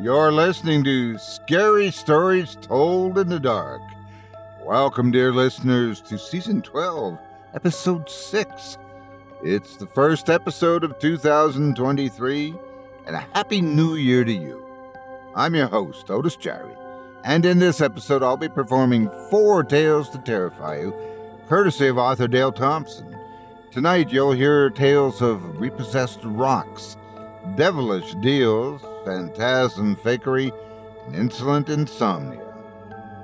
You're listening to Scary Stories Told in the Dark. Welcome, dear listeners, to Season 12, Episode 6. It's the first episode of 2023, and a Happy New Year to you. I'm your host, Otis Jiry, and in this episode, I'll be performing four tales to terrify you, courtesy of author Dale Thompson. Tonight, you'll hear tales of repossessed rocks, devilish deals, phantasm fakery, and insolent insomnia.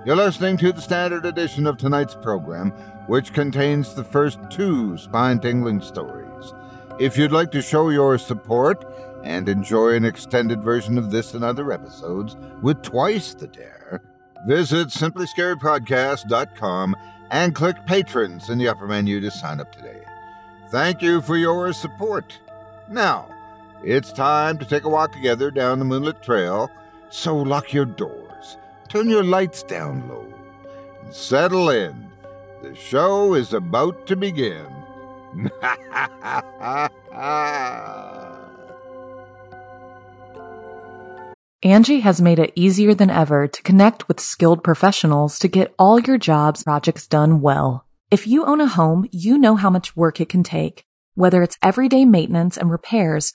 You're listening to the standard edition of tonight's program, which contains the first two spine tingling stories. If you'd like to show your support and enjoy an extended version of this and other episodes with twice the dare, visit simplyscarypodcast.com and click Patrons in the upper menu to sign up today. Thank you for your support. Now, it's time to take a walk together down the moonlit trail, so lock your doors, turn your lights down low, and settle in. The show is about to begin. Angi has made it easier than ever to connect with skilled professionals to get all your jobs projects done well. If you own a home, you know how much work it can take, whether it's everyday maintenance and repairs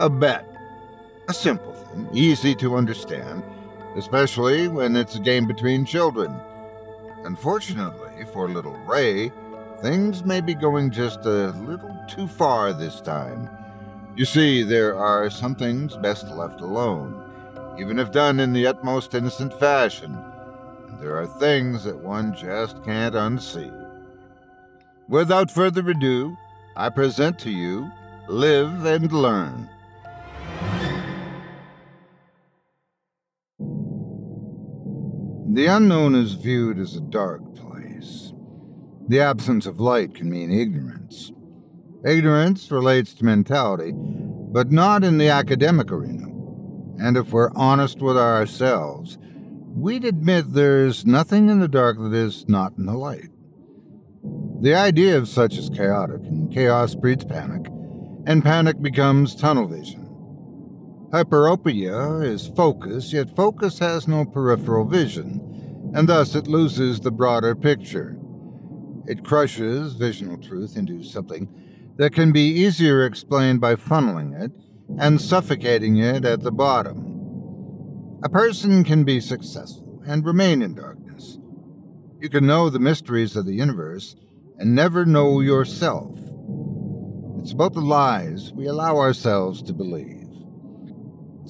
A bet. A simple thing, easy to understand, especially when it's a game between children. Unfortunately for little Ray, things may be going just a little too far this time. You see, there are some things best left alone, even if done in the utmost innocent fashion. And there are things that one just can't unsee. Without further ado, I present to you Live and Learn. The unknown is viewed as a dark place. The absence of light can mean ignorance. Ignorance relates to mentality, but not in the academic arena. And if we're honest with ourselves, we'd admit there's nothing in the dark that is not in the light. The idea of such is chaotic, and chaos breeds panic, and panic becomes tunnel vision. Hyperopia is focus, yet focus has no peripheral vision, and thus it loses the broader picture. It crushes visional truth into something that can be easier explained by funneling it and suffocating it at the bottom. A person can be successful and remain in darkness. You can know the mysteries of the universe and never know yourself. It's about the lies we allow ourselves to believe.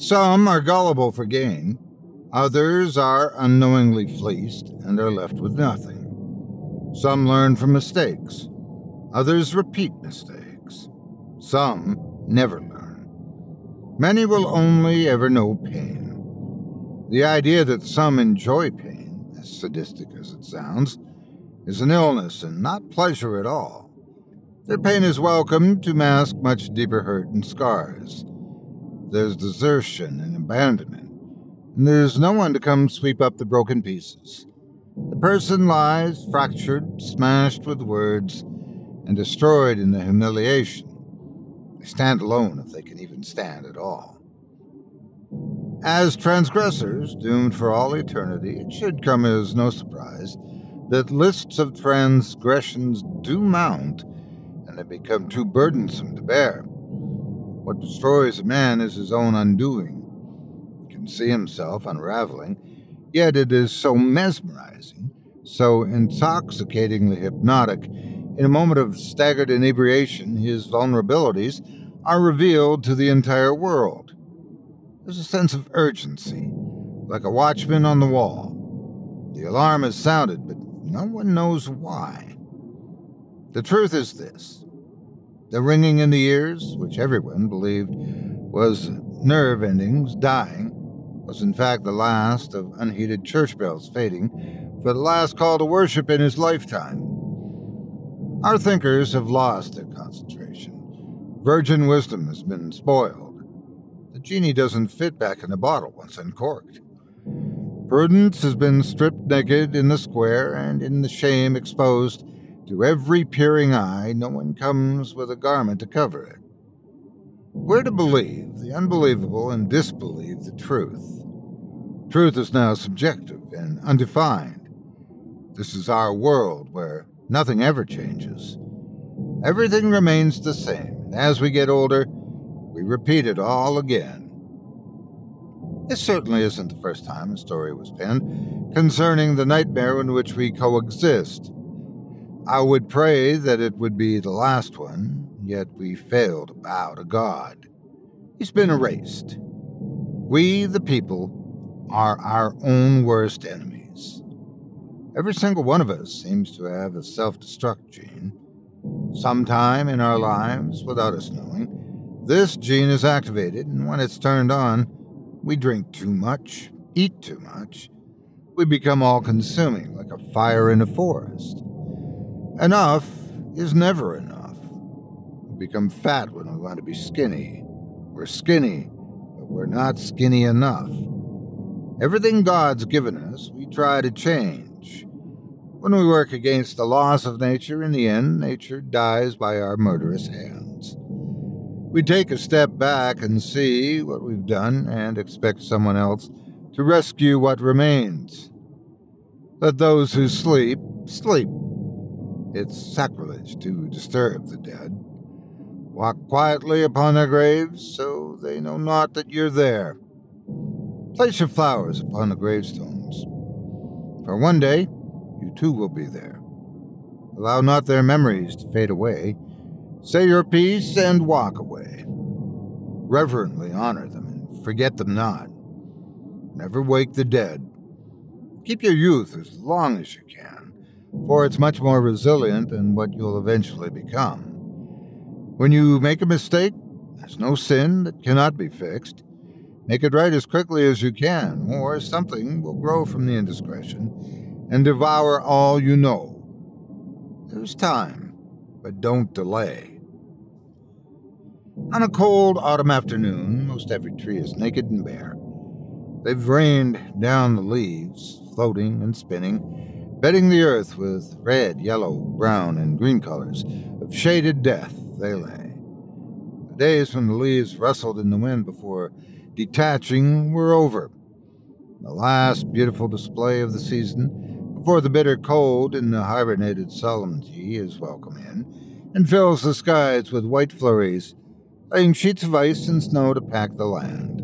Some are gullible for gain, others are unknowingly fleeced and are left with nothing. Some learn from mistakes, Others repeat mistakes. Some never learn. Many will only ever know pain. The idea that some enjoy pain, as sadistic as it sounds, is an illness and not pleasure at all. Their pain is welcome to mask much deeper hurt and scars. There's desertion and abandonment, and there's no one to come sweep up the broken pieces. The person lies fractured, smashed with words, and destroyed in the humiliation. They stand alone if they can even stand at all. As transgressors, doomed for all eternity, it should come as no surprise that lists of transgressions do mount and they become too burdensome to bear. What destroys a man is his own undoing. He can see himself unraveling, yet it is so mesmerizing, so intoxicatingly hypnotic. In a moment of staggered inebriation, his vulnerabilities are revealed to the entire world. There's a sense of urgency, like a watchman on the wall. The alarm is sounded, but no one knows why. The truth is this the ringing in the ears, which everyone believed was nerve endings dying, was in fact the last of unheeded church bells fading for the last call to worship in his lifetime. Our thinkers have lost their concentration. Virgin wisdom has been spoiled. The genie doesn't fit back in the bottle once uncorked. Prudence has been stripped naked in the square and in the shame exposed to every peering eye, no one comes with a garment to cover it. We're to believe the unbelievable and disbelieve the truth. Truth is now subjective and undefined. This is our world where nothing ever changes. Everything remains the same, and as we get older, we repeat it all again. This certainly isn't the first time a story was penned concerning the nightmare in which we coexist. I would pray that it would be the last one, yet we fail to bow to God. He's been erased. We, the people, are our own worst enemies. Every single one of us seems to have a self destruct gene. Sometime in our lives, without us knowing, this gene is activated, and when it's turned on, we drink too much, eat too much. We become all consuming, like a fire in a forest. Enough is never enough. We become fat when we want to be skinny. We're skinny, but we're not skinny enough. Everything God's given us, we try to change. When we work against the laws of nature, in the end, nature dies by our murderous hands. We take a step back and see what we've done and expect someone else to rescue what remains. Let those who sleep sleep. It's sacrilege to disturb the dead. Walk quietly upon their graves so they know not that you're there. Place your flowers upon the gravestones. For one day, you too will be there. Allow not their memories to fade away. Say your piece and walk away. Reverently honor them and forget them not. Never wake the dead. Keep your youth as long as you can for it's much more resilient than what you'll eventually become. When you make a mistake, there's no sin that cannot be fixed. Make it right as quickly as you can, or something will grow from the indiscretion and devour all you know. There's time, but don't delay. On a cold autumn afternoon, most every tree is naked and bare. They've rained down the leaves, floating and spinning, bedding the earth with red, yellow, brown, and green colors of shaded death they lay. The days when the leaves rustled in the wind before detaching were over. The last beautiful display of the season before the bitter cold and the hibernated solemnity is welcome in, and fills the skies with white flurries, laying sheets of ice and snow to pack the land.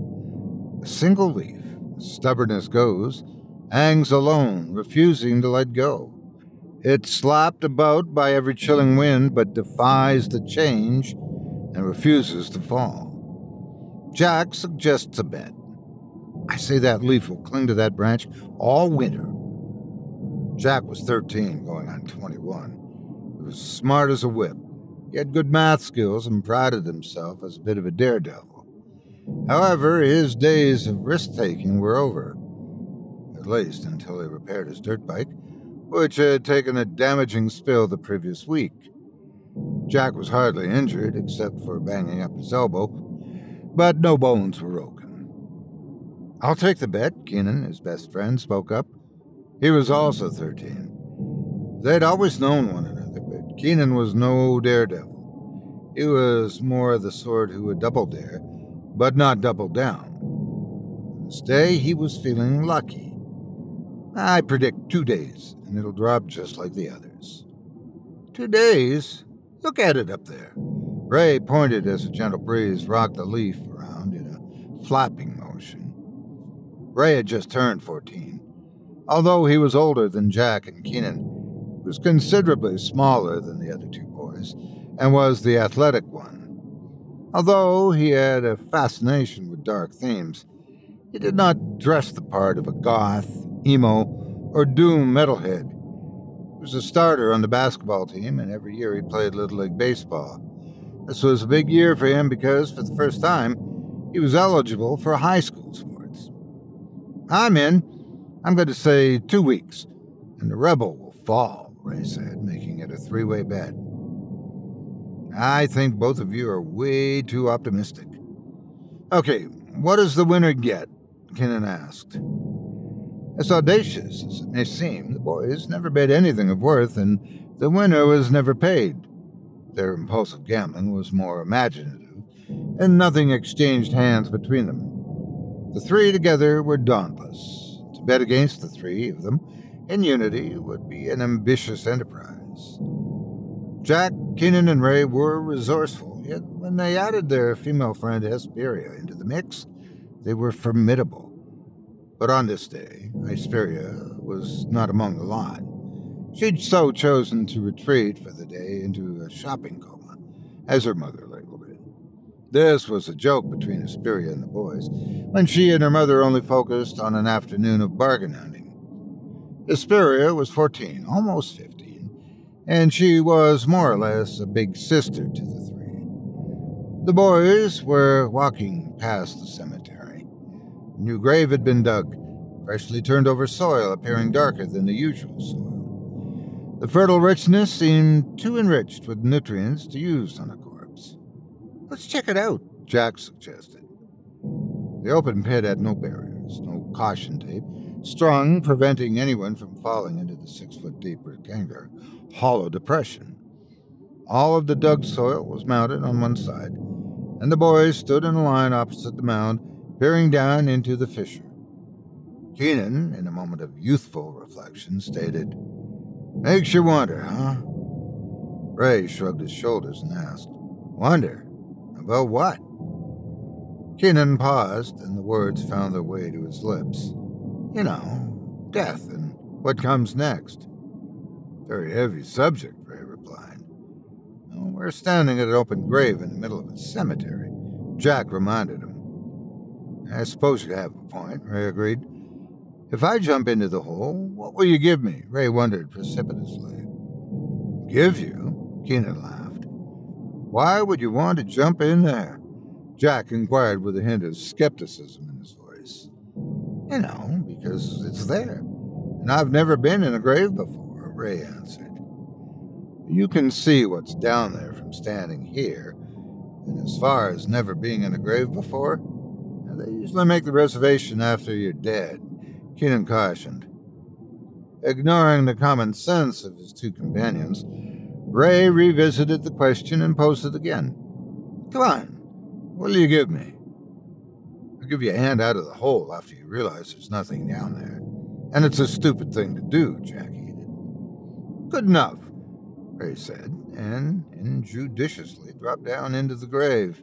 A single leaf, as stubborn goes, hangs alone, refusing to let go. It's slapped about by every chilling wind, but defies the change and refuses to fall. Jack suggests a bet. I say that leaf will cling to that branch all winter. Jack was 13, going on 21. He was smart as a whip. He had good math skills and prided himself as a bit of a daredevil. However, his days of risk taking were over, at until he repaired his dirt bike, which had taken a damaging spill the previous week. Jack was hardly injured except for banging up his elbow, but no bones were broken. I'll take the bet, Keenan, his best friend, spoke up. He was also 13. They'd always known one another, but Keenan was no daredevil. He was more the sort who would double dare, but not double down. This day he was feeling lucky. I predict two days, and it'll drop just like the others. Two days? Look at it up there. Ray pointed as a gentle breeze rocked the leaf around in a flapping motion. Ray had just turned 14. Although he was older than Jack and Keenan, he was considerably smaller than the other two boys and was the athletic one. Although he had a fascination with dark themes, he did not dress the part of a goth, emo, or doom metalhead He was a starter on the basketball team, and every year he played Little League Baseball. This was a big year for him because, for the first time, he was eligible for high school sports. I'm in. I'm going to say two weeks, and the Rebel will fall, Ray said, making it a three way bet. I think both of you are way too optimistic. Okay, what does the winner get? Keenan asked. As audacious as it may seem, the boys never bet anything of worth, and the winner was never paid. Their impulsive gambling was more imaginative, and nothing exchanged hands between them. The three together were dauntless. To bet against the three of them in unity would be an ambitious enterprise. Jack, Keenan, and Ray were resourceful, yet when they added their female friend Hesperia into the mix, they were formidable. But on this day, Hesperia was not among the lot. She'd so chosen to retreat for the day into a shopping coma, as her mother labeled it. This was a joke between Hesperia and the boys, when she and her mother only focused on an afternoon of bargain hunting. Hesperia was 14, almost 15, and she was more or less a big sister to the three. The boys were walking past the cemetery. New grave had been dug, freshly turned over soil appearing darker than the usual soil. The fertile richness seemed too enriched with nutrients to use on a corpse. Let's check it out, Jack suggested. The open pit had no barriers, no caution tape, strung, preventing anyone from falling into the six foot deep rectangular, hollow depression. All of the dug soil was mounted on one side, and the boys stood in a line opposite the mound peering down into the fissure. Keenan, in a moment of youthful reflection, stated, Makes you wonder, huh? Ray shrugged his shoulders and asked, Wonder? About what? Keenan paused, and the words found their way to his lips. You know, death and what comes next. Very heavy subject, Ray replied. We're standing at an open grave in the middle of a cemetery, Jack reminded him. I suppose you have a point, Ray agreed. If I jump into the hole, what will you give me? Ray wondered precipitously. Give you? Keenan laughed. Why would you want to jump in there? Jack inquired with a hint of skepticism in his voice. You know, because it's there. And I've never been in a grave before, Ray answered. You can see what's down there from standing here, and as far as never being in a grave before, they usually make the reservation after you're dead, Keenan cautioned. Ignoring the common sense of his two companions, Ray revisited the question and posed it again. Come on, what'll you give me? I'll give you a hand out of the hole after you realize there's nothing down there. And it's a stupid thing to do, Jack. Good enough, Ray said, and injudiciously dropped down into the grave.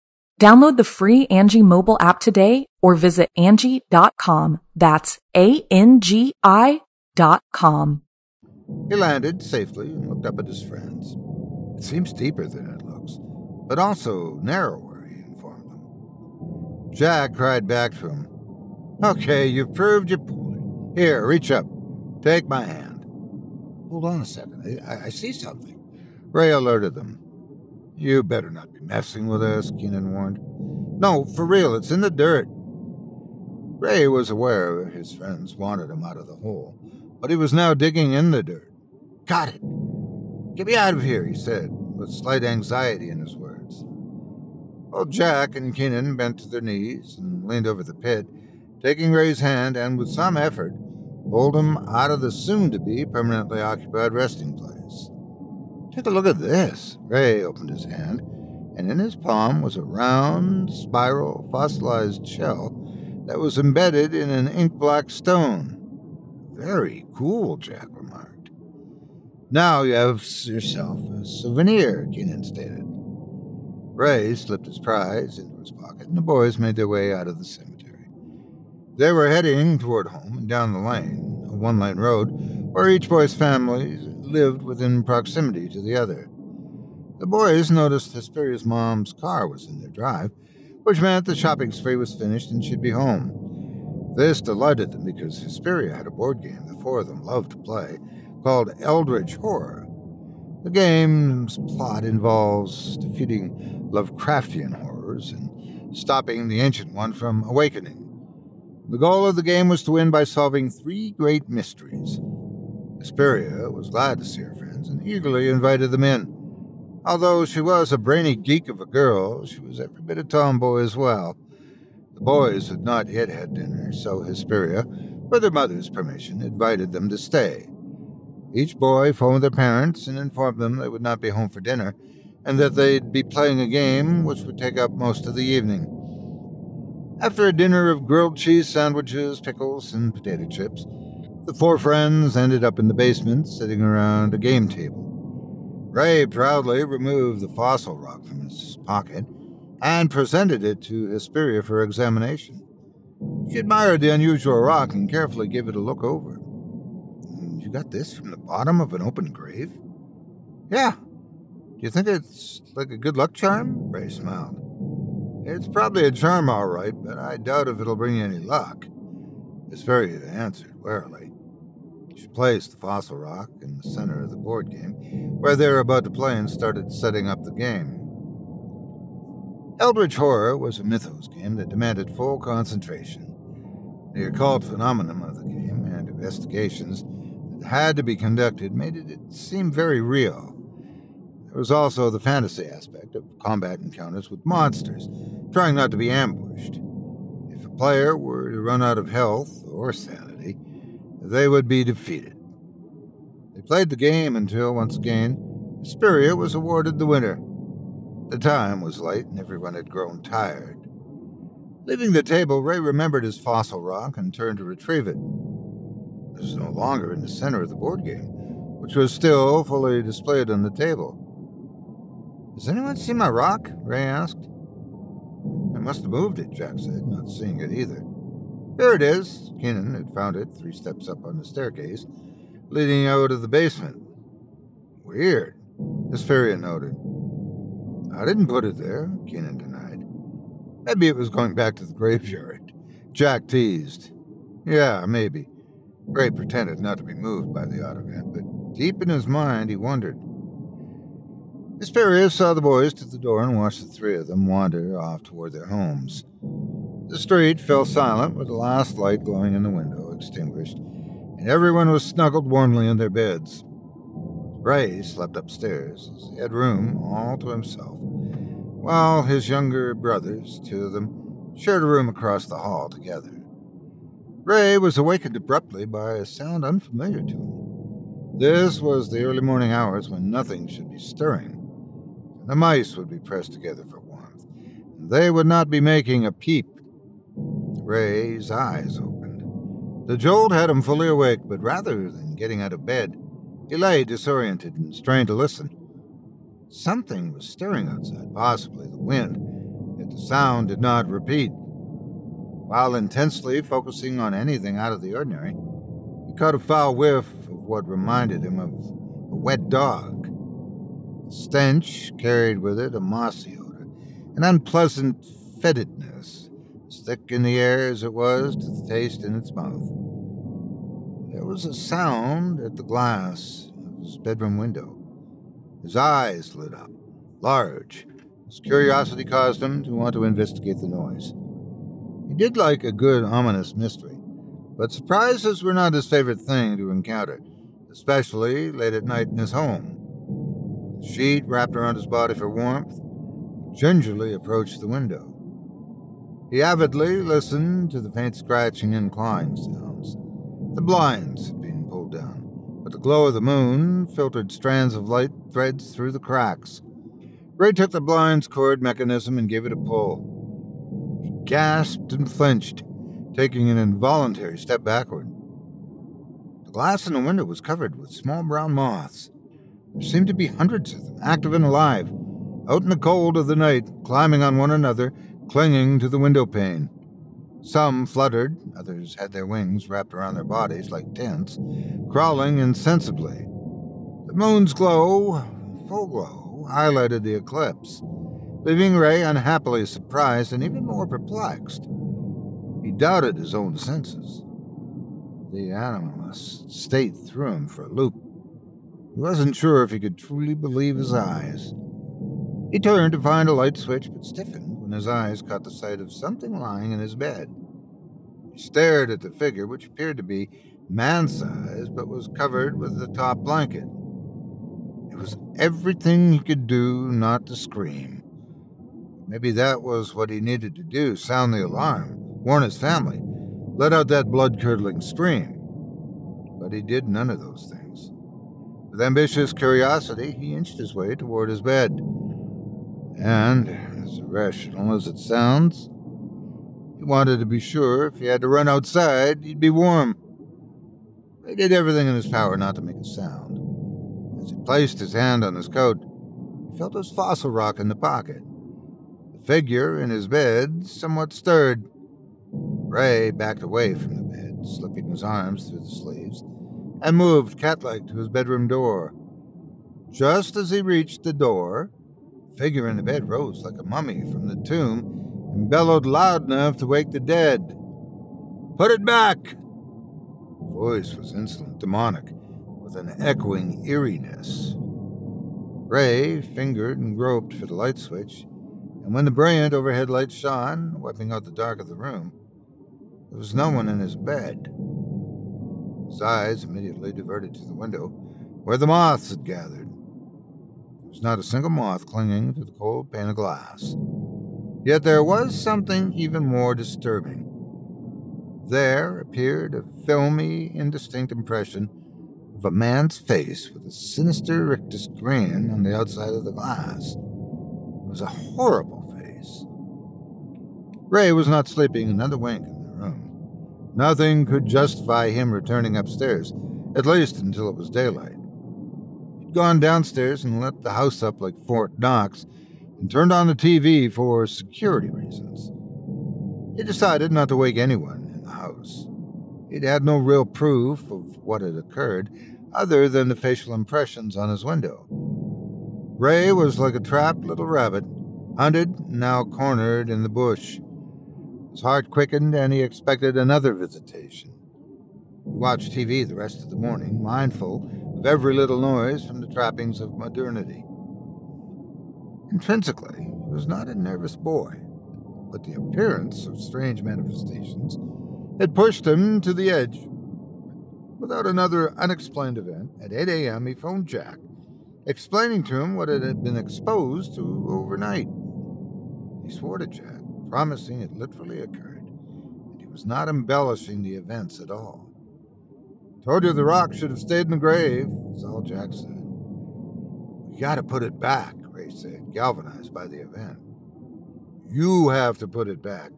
Download the free Angi mobile app today or visit Angi.com. That's A-N-G-I dot com. He landed safely and looked up at his friends. It seems deeper than it looks, but also narrower, he informed them. Jack cried back to him, Okay, you've proved your point. Here, reach up. Take my hand. Hold on a second. I, I see something. Ray alerted them. You better not be messing with us, Keenan warned. No, for real, it's in the dirt. Ray was aware his friends wanted him out of the hole, but he was now digging in the dirt. Got it. Get me out of here, he said, with slight anxiety in his words. Old Jack and Keenan bent to their knees and leaned over the pit, taking Ray's hand and, with some effort, pulled him out of the soon to be permanently occupied resting place. Take a look at this. Ray opened his hand, and in his palm was a round, spiral, fossilized shell that was embedded in an ink black stone. Very cool, Jack remarked. Now you have yourself a souvenir, Keenan stated. Ray slipped his prize into his pocket, and the boys made their way out of the cemetery. They were heading toward home and down the lane, a one lane road, where each boy's family lived within proximity to the other. The boys noticed Hesperia's mom's car was in their drive, which meant the shopping spree was finished and she'd be home. This delighted them because Hesperia had a board game the four of them loved to play called Eldritch Horror. The game's plot involves defeating Lovecraftian horrors and stopping the ancient one from awakening. The goal of the game was to win by solving three great mysteries. Hesperia was glad to see her friends and eagerly invited them in. Although she was a brainy geek of a girl, she was every bit a tomboy as well. The boys had not yet had dinner, so Hesperia, with her mother's permission, invited them to stay. Each boy phoned their parents and informed them they would not be home for dinner, and that they'd be playing a game which would take up most of the evening. After a dinner of grilled cheese sandwiches, pickles, and potato chips, the four friends ended up in the basement, sitting around a game table. Ray proudly removed the fossil rock from his pocket and presented it to Hesperia for examination. She admired the unusual rock and carefully gave it a look over. You got this from the bottom of an open grave? Yeah. Do you think it's like a good luck charm? Ray smiled. It's probably a charm, all right, but I doubt if it'll bring you any luck. Hesperia answered warily. She placed the fossil rock in the center of the board game, where they were about to play, and started setting up the game. Eldritch Horror was a mythos game that demanded full concentration. The occult phenomenon of the game and investigations that had to be conducted made it seem very real. There was also the fantasy aspect of combat encounters with monsters, trying not to be ambushed. If a player were to run out of health or sanity, they would be defeated. They played the game until, once again, Hesperia was awarded the winner. The time was late and everyone had grown tired. Leaving the table, Ray remembered his fossil rock and turned to retrieve it. It was no longer in the center of the board game, which was still fully displayed on the table. Has anyone seen my rock? Ray asked. I must have moved it, Jack said, not seeing it either. There it is. Keenan had found it three steps up on the staircase, leading out of the basement. Weird, Hesperia noted. I didn't put it there, Keenan denied. Maybe it was going back to the graveyard. Jack teased. Yeah, maybe. Ray pretended not to be moved by the event, but deep in his mind he wondered. Hesperia saw the boys to the door and watched the three of them wander off toward their homes. The street fell silent with the last light glowing in the window extinguished, and everyone was snuggled warmly in their beds. Ray slept upstairs, he had room all to himself, while his younger brothers, two of them, shared a room across the hall together. Ray was awakened abruptly by a sound unfamiliar to him. This was the early morning hours when nothing should be stirring. And the mice would be pressed together for warmth, and they would not be making a peep. Ray's eyes opened. The jolt had him fully awake, but rather than getting out of bed, he lay disoriented and strained to listen. Something was stirring outside, possibly the wind, yet the sound did not repeat. While intensely focusing on anything out of the ordinary, he caught a foul whiff of what reminded him of a wet dog. The stench carried with it a mossy odor, an unpleasant fetidness, as thick in the air as it was to the taste in its mouth. There was a sound at the glass of his bedroom window. His eyes lit up, large. His curiosity caused him to want to investigate the noise. He did like a good ominous mystery, but surprises were not his favorite thing to encounter, especially late at night in his home. The sheet wrapped around his body for warmth, gingerly approached the window. He avidly listened to the faint scratching and clawing sounds. The blinds had been pulled down, but the glow of the moon filtered strands of light threads through the cracks. Ray took the blind's cord mechanism and gave it a pull He gasped and flinched, taking an involuntary step backward. The glass in the window was covered with small brown moths. There seemed to be hundreds of them, active and alive, out in the cold of the night, climbing on one another, clinging to the window pane. Some fluttered, others had their wings wrapped around their bodies like tents, crawling insensibly. The moon's glow, full glow, highlighted the eclipse leaving Ray unhappily surprised and even more perplexed. He doubted his own senses. The animalist state threw him for a loop. He wasn't sure if he could truly believe his eyes. He turned to find a light switch, but stiffened when his eyes caught the sight of something lying in his bed. He stared at the figure, which appeared to be man sized, but was covered with a top blanket. It was everything he could do not to scream. Maybe that was what he needed to do sound the alarm, warn his family, let out that blood curdling scream. But he did none of those things. With ambitious curiosity, he inched his way toward his bed. And, as irrational as it sounds, he wanted to be sure if he had to run outside, he'd be warm. He did everything in his power not to make a sound. As he placed his hand on his coat, he felt his fossil rock in the pocket The figure in his bed somewhat stirred. Ray backed away from the bed, slipping his arms through the sleeves, and moved catlike to his bedroom door. Just as he reached the door, figure in the bed rose like a mummy from the tomb and bellowed loud enough to wake the dead. Put it back! The voice was insolent, demonic, with an echoing eeriness. Ray fingered and groped for the light switch and when the brilliant overhead light shone, wiping out the dark of the room, there was no one in his bed. His eyes immediately diverted to the window, where the moths had gathered. Was not a single moth clinging to the cold pane of glass. Yet there was something even more disturbing. There appeared a filmy, indistinct impression of a man's face with a sinister rictus grin on the outside of the glass It was a horrible face. Ray was not sleeping another wink in the room. Nothing could justify him returning upstairs, at least until it was daylight. Gone downstairs and lit the house up like Fort Knox and turned on the TV for security reasons. He decided not to wake anyone in the house. He'd had no real proof of what had occurred other than the facial impressions on his window. Ray was like a trapped little rabbit, hunted, now cornered in the bush. His heart quickened, and he expected another visitation. He watched TV the rest of the morning, mindful of every little noise from the trappings of modernity. Intrinsically, he was not a nervous boy, but the appearance of strange manifestations had pushed him to the edge. Without another unexplained event, at 8 a.m., he phoned Jack explaining to him what it had been exposed to overnight. He swore to Jack, promising it literally occurred, and he was not embellishing the events at all. Told you the rock should have stayed in the grave, all Jack said. We gotta put it back, Ray said, galvanized by the event. You have to put it back,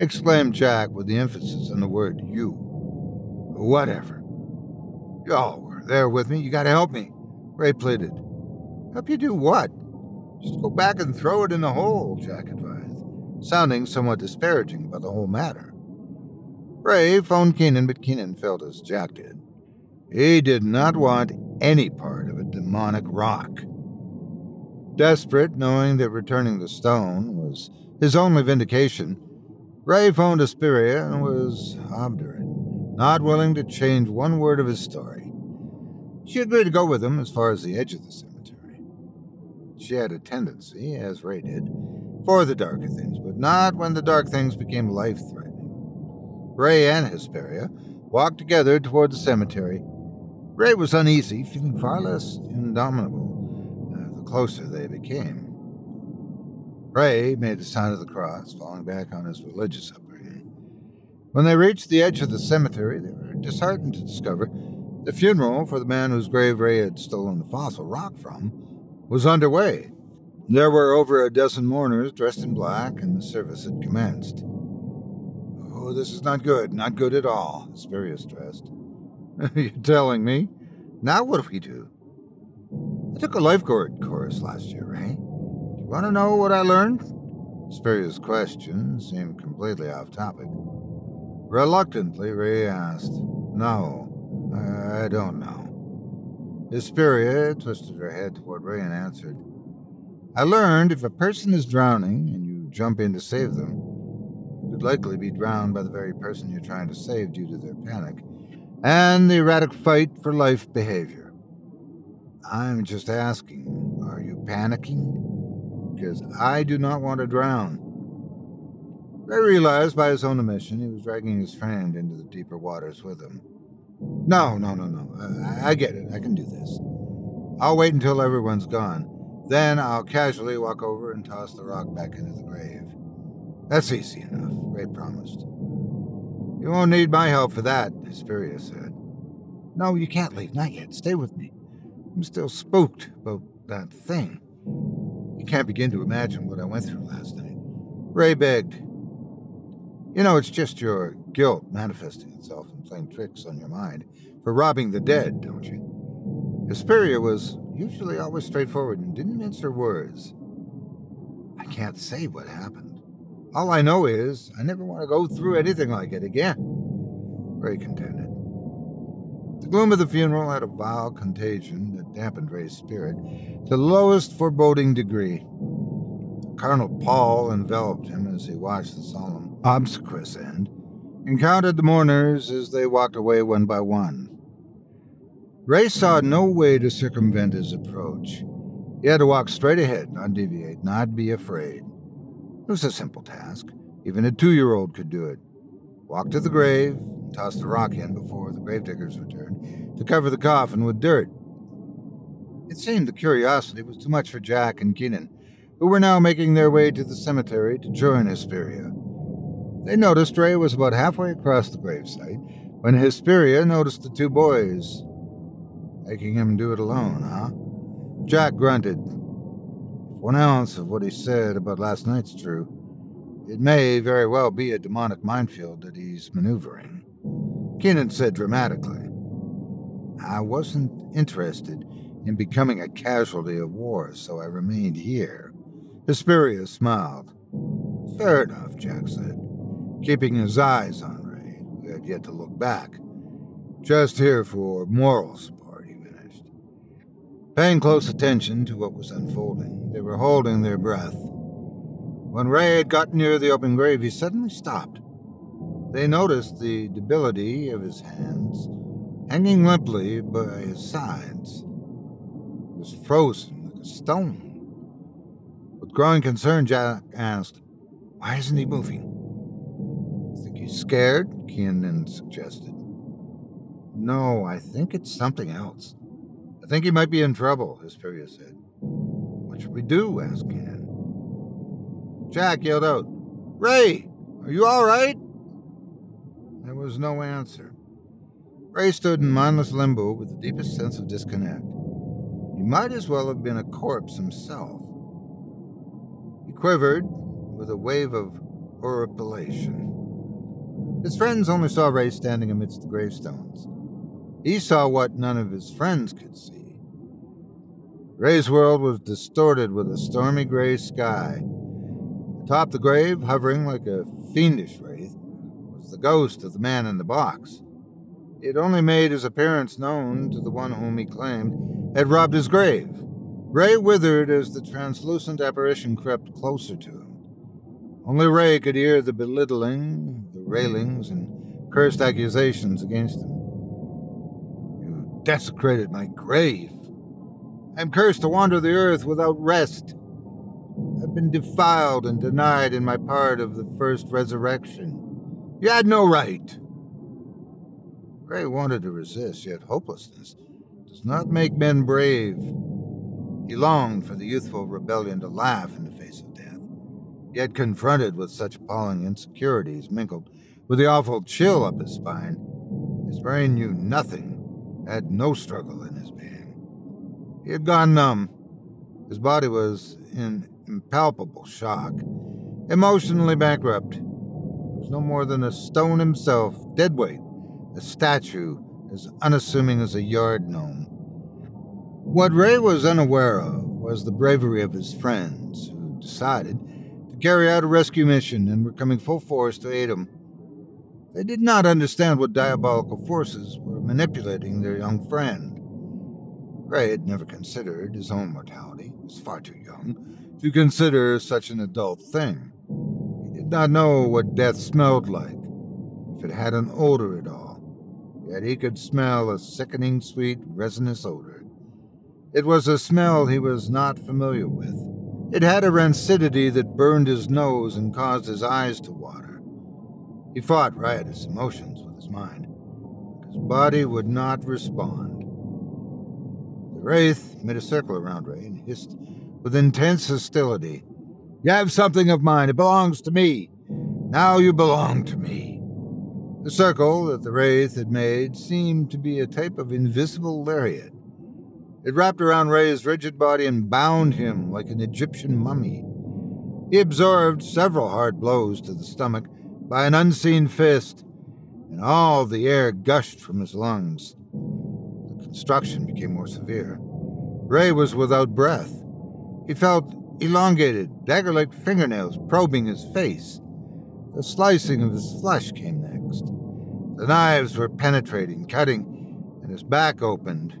exclaimed Jack with the emphasis on the word you. Whatever. Y'all were there with me. You gotta help me, Ray pleaded. Help you do what? Just go back and throw it in the hole, Jack advised, sounding somewhat disparaging about the whole matter. Ray phoned Keenan, but Keenan felt as Jack did. He did not want any part of a demonic rock. Desperate, knowing that returning the stone was his only vindication, Ray phoned Hesperia and was obdurate, not willing to change one word of his story. She agreed to go with him as far as the edge of the cemetery. She had a tendency, as Ray did, for the darker things, but not when the dark things became life threatening. Ray and Hesperia walked together toward the cemetery. Ray was uneasy, feeling far less indomitable uh, the closer they became. Ray made the sign of the cross, falling back on his religious upbringing. When they reached the edge of the cemetery, they were disheartened to discover the funeral for the man whose grave Ray had stolen the fossil rock from was underway. There were over a dozen mourners dressed in black, and the service had commenced. Oh, this is not good, not good at all, Hesperia stressed. You're telling me? Now what do we do? I took a lifeguard course last year, Ray. Do you want to know what I learned? Hesperia's question seemed completely off topic. Reluctantly, Ray asked, No, I don't know. Hesperia twisted her head toward Ray and answered, I learned if a person is drowning and you jump in to save them, you'd likely be drowned by the very person you're trying to save due to their panic and the erratic fight for life behavior. I'm just asking, are you panicking? Because I do not want to drown. Ray realized by his own admission he was dragging his friend into the deeper waters with him. No, no, no, no. I, I get it. I can do this. I'll wait until everyone's gone. Then I'll casually walk over and toss the rock back into the grave. That's easy enough, Ray promised. You won't need my help for that, Hesperia said. No, you can't leave. Not yet. Stay with me. I'm still spooked about that thing. You can't begin to imagine what I went through last night. Ray begged. You know, it's just your guilt manifesting itself and playing tricks on your mind for robbing the dead, don't you? Hesperia was usually always straightforward and didn't mince her words. I can't say what happened. All I know is I never want to go through anything like it again. Ray contended. The gloom of the funeral had a vile contagion that dampened Ray's spirit to the lowest foreboding degree. Colonel Paul enveloped him as he watched the solemn obsequious end and counted the mourners as they walked away one by one. Ray saw no way to circumvent his approach. He had to walk straight ahead, not deviate, not be afraid. It was a simple task. Even a two year old could do it. Walk to the grave, and toss the rock in before the gravediggers returned to cover the coffin with dirt. It seemed the curiosity was too much for Jack and Keenan, who were now making their way to the cemetery to join Hesperia. They noticed Ray was about halfway across the gravesite when Hesperia noticed the two boys. Making him do it alone, huh? Jack grunted. One ounce of what he said about last night's true, it may very well be a demonic minefield that he's maneuvering. Keenan said dramatically. I wasn't interested in becoming a casualty of war, so I remained here. Hesperia smiled. Fair enough, Jack said keeping his eyes on Ray, who had yet to look back. Just here for moral support. Paying close attention to what was unfolding, they were holding their breath. When Ray had got near the open grave, he suddenly stopped. They noticed the debility of his hands, hanging limply by his sides. He was frozen like a stone. With growing concern, Jack asked, Why isn't he moving? I think he's scared? Keenan suggested. No, I think it's something else. I think he might be in trouble, Hesperia said. What should we do? asked Keenan. Jack yelled out, Ray, are you all right? There was no answer. Ray stood in mindless limbo with the deepest sense of disconnect. He might as well have been a corpse himself. He quivered with a wave of horripilation. His friends only saw Ray standing amidst the gravestones. He saw what none of his friends could see. Ray's world was distorted with a stormy gray sky. Atop the grave, hovering like a fiendish wraith, was the ghost of the man in the box. He had only made his appearance known to the one whom he claimed had robbed his grave. Ray withered as the translucent apparition crept closer to him. Only Ray could hear the belittling, the railings, and cursed accusations against him. Desecrated my grave. I am cursed to wander the earth without rest. I've been defiled and denied in my part of the first resurrection. You had no right. Ray wanted to resist, yet hopelessness does not make men brave. He longed for the youthful rebellion to laugh in the face of death. Yet, confronted with such appalling insecurities mingled with the awful chill up his spine, his brain knew nothing, had no struggle in his being. He had gone numb. His body was in impalpable shock, emotionally bankrupt. He was no more than a stone himself, dead weight, a statue as unassuming as a yard gnome. What Ray was unaware of was the bravery of his friends, who decided to carry out a rescue mission and were coming full force to aid him. They did not understand what diabolical forces were manipulating their young friend. Ray had never considered his own mortality. He was far too young to consider such an adult thing. He did not know what death smelled like, if it had an odor at all. Yet he could smell a sickening sweet, resinous odor. It was a smell he was not familiar with. It had a rancidity that burned his nose and caused his eyes to water. He fought riotous emotions with his mind. His body would not respond. The wraith made a circle around Ray and hissed with intense hostility. You have something of mine. It belongs to me. Now you belong to me. The circle that the wraith had made seemed to be a type of invisible lariat. It wrapped around Ray's rigid body and bound him like an Egyptian mummy. He absorbed several hard blows to the stomach by an unseen fist, and all the air gushed from his lungs. The construction became more severe. Ray was without breath. He felt elongated, dagger like fingernails probing his face. The slicing of his flesh came next. The knives were penetrating, cutting, and his back opened.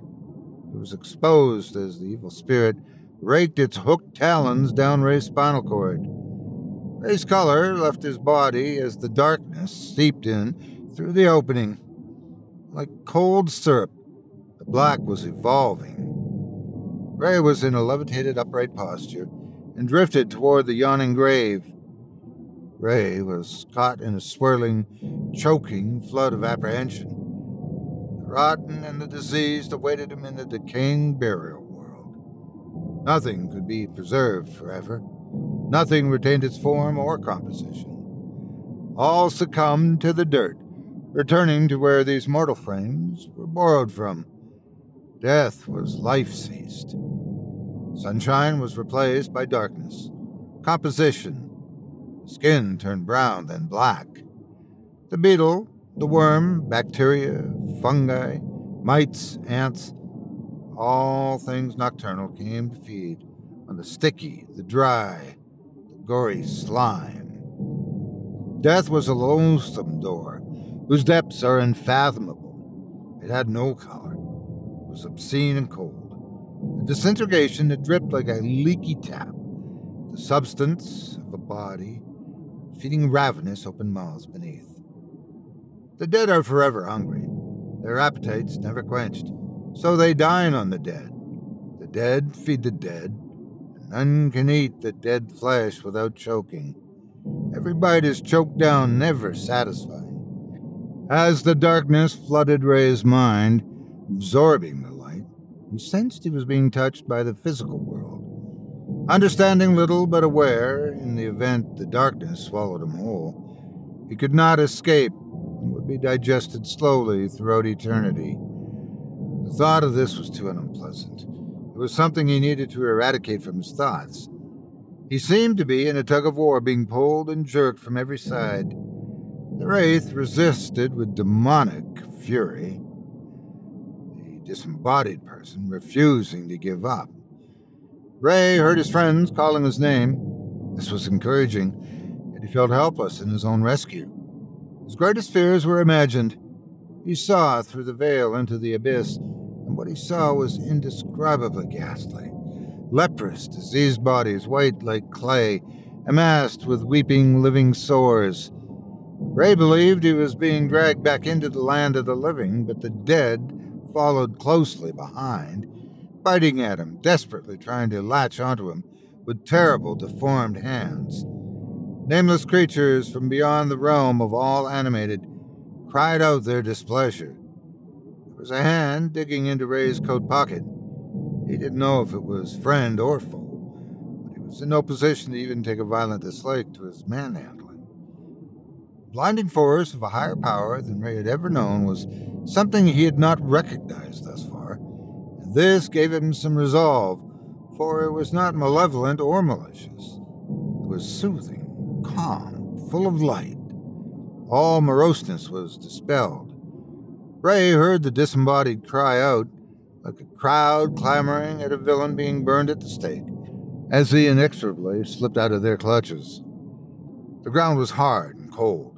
It was exposed as the evil spirit raked its hooked talons down Ray's spinal cord. Ray's color left his body as the darkness seeped in through the opening. Like cold syrup, the black was evolving. Ray was in a levitated upright posture and drifted toward the yawning grave. Ray was caught in a swirling, choking flood of apprehension. The rotten and the diseased awaited him in the decaying burial world. Nothing could be preserved forever. Nothing retained its form or composition. All succumbed to the dirt, returning to where these mortal frames were borrowed from. Death was life ceased. Sunshine was replaced by darkness. Composition Skin turned brown, then black. The beetle, the worm, bacteria, fungi, mites, ants, all things nocturnal came to feed on the sticky, the dry, gory slime. Death was a lonesome door whose depths are unfathomable. It had no color, it was obscene and cold. The disintegration had dripped like a leaky tap. The substance of a body feeding ravenous open mouths beneath. The dead are forever hungry, their appetites never quenched, so they dine on the dead. The dead feed the dead, none can eat the dead flesh without choking. Every bite is choked down, never satisfying. As the darkness flooded Ray's mind, absorbing the light, he sensed he was being touched by the physical world. Understanding little but aware, in the event the darkness swallowed him whole, he could not escape and would be digested slowly throughout eternity. The thought of this was too unpleasant. Was something he needed to eradicate from his thoughts. He seemed to be in a tug of war being pulled and jerked from every side. The Wraith resisted with demonic fury, the disembodied person refusing to give up. Ray heard his friends calling his name. This was encouraging, yet he felt helpless in his own rescue. His greatest fears were imagined. He saw through the veil into the abyss, and what he saw was indescribably ghastly. Leprous, diseased bodies, white like clay, amassed with weeping, living sores. Ray believed he was being dragged back into the land of the living, but the dead followed closely behind biting at him, desperately trying to latch onto him with terrible, deformed hands. Nameless creatures from beyond the realm of all animated cried out their displeasure. Was a hand digging into Ray's coat pocket. He didn't know if it was friend or foe, but he was in no position to even take a violent dislike to his manhandling. Blinding force of a higher power than Ray had ever known was something he had not recognized thus far. and This gave him some resolve, for it was not malevolent or malicious. It was soothing, calm, full of light. All moroseness was dispelled. Ray heard the disembodied cry out, like a crowd clamoring at a villain being burned at the stake, as he inexorably slipped out of their clutches. The ground was hard and cold.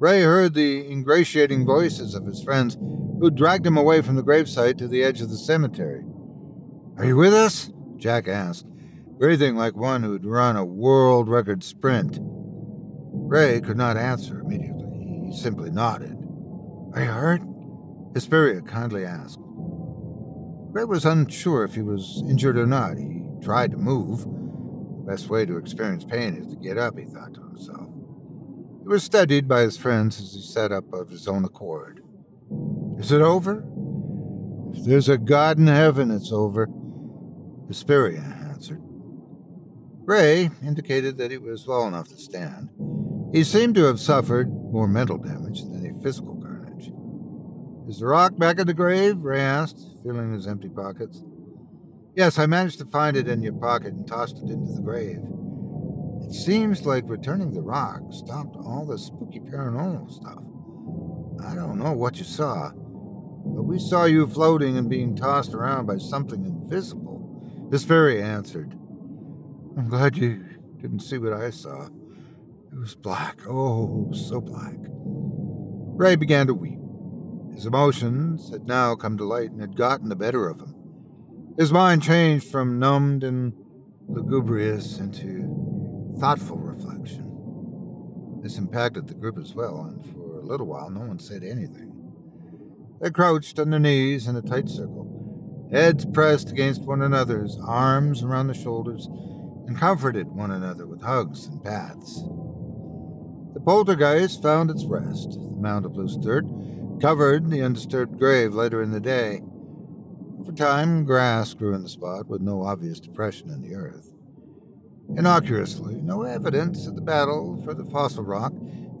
Ray heard the ingratiating voices of his friends who dragged him away from the gravesite to the edge of the cemetery. Are you with us? Jack asked, breathing like one who'd run a world record sprint. Ray could not answer immediately. He simply nodded. Are you hurt? Hesperia kindly asked. Ray was unsure if he was injured or not. He tried to move. The best way to experience pain is to get up, he thought to himself. He was steadied by his friends as he sat up of his own accord. Is it over? If there's a God in heaven, it's over. Hesperia answered. Ray indicated that he was well enough to stand. He seemed to have suffered more mental damage than any physical. Is the rock back in the grave? Ray asked, feeling his empty pockets. Yes, I managed to find it in your pocket and tossed it into the grave. It seems like returning the rock stopped all the spooky paranormal stuff. I don't know what you saw, but we saw you floating and being tossed around by something invisible. Hesperia answered. I'm glad you didn't see what I saw. It was black, oh, so black. Ray began to weep. His emotions had now come to light and had gotten the better of him. His mind changed from numbed and lugubrious into thoughtful reflection. This impacted the group as well, and for a little while no one said anything. They crouched on their knees in a tight circle, heads pressed against one another's, arms around the shoulders, and comforted one another with hugs and pats. The poltergeist found its rest. The mound of loose dirt covered the undisturbed grave later in the day. Over time, grass grew in the spot with no obvious depression in the earth. Innocuously, no evidence of the battle for the fossil rock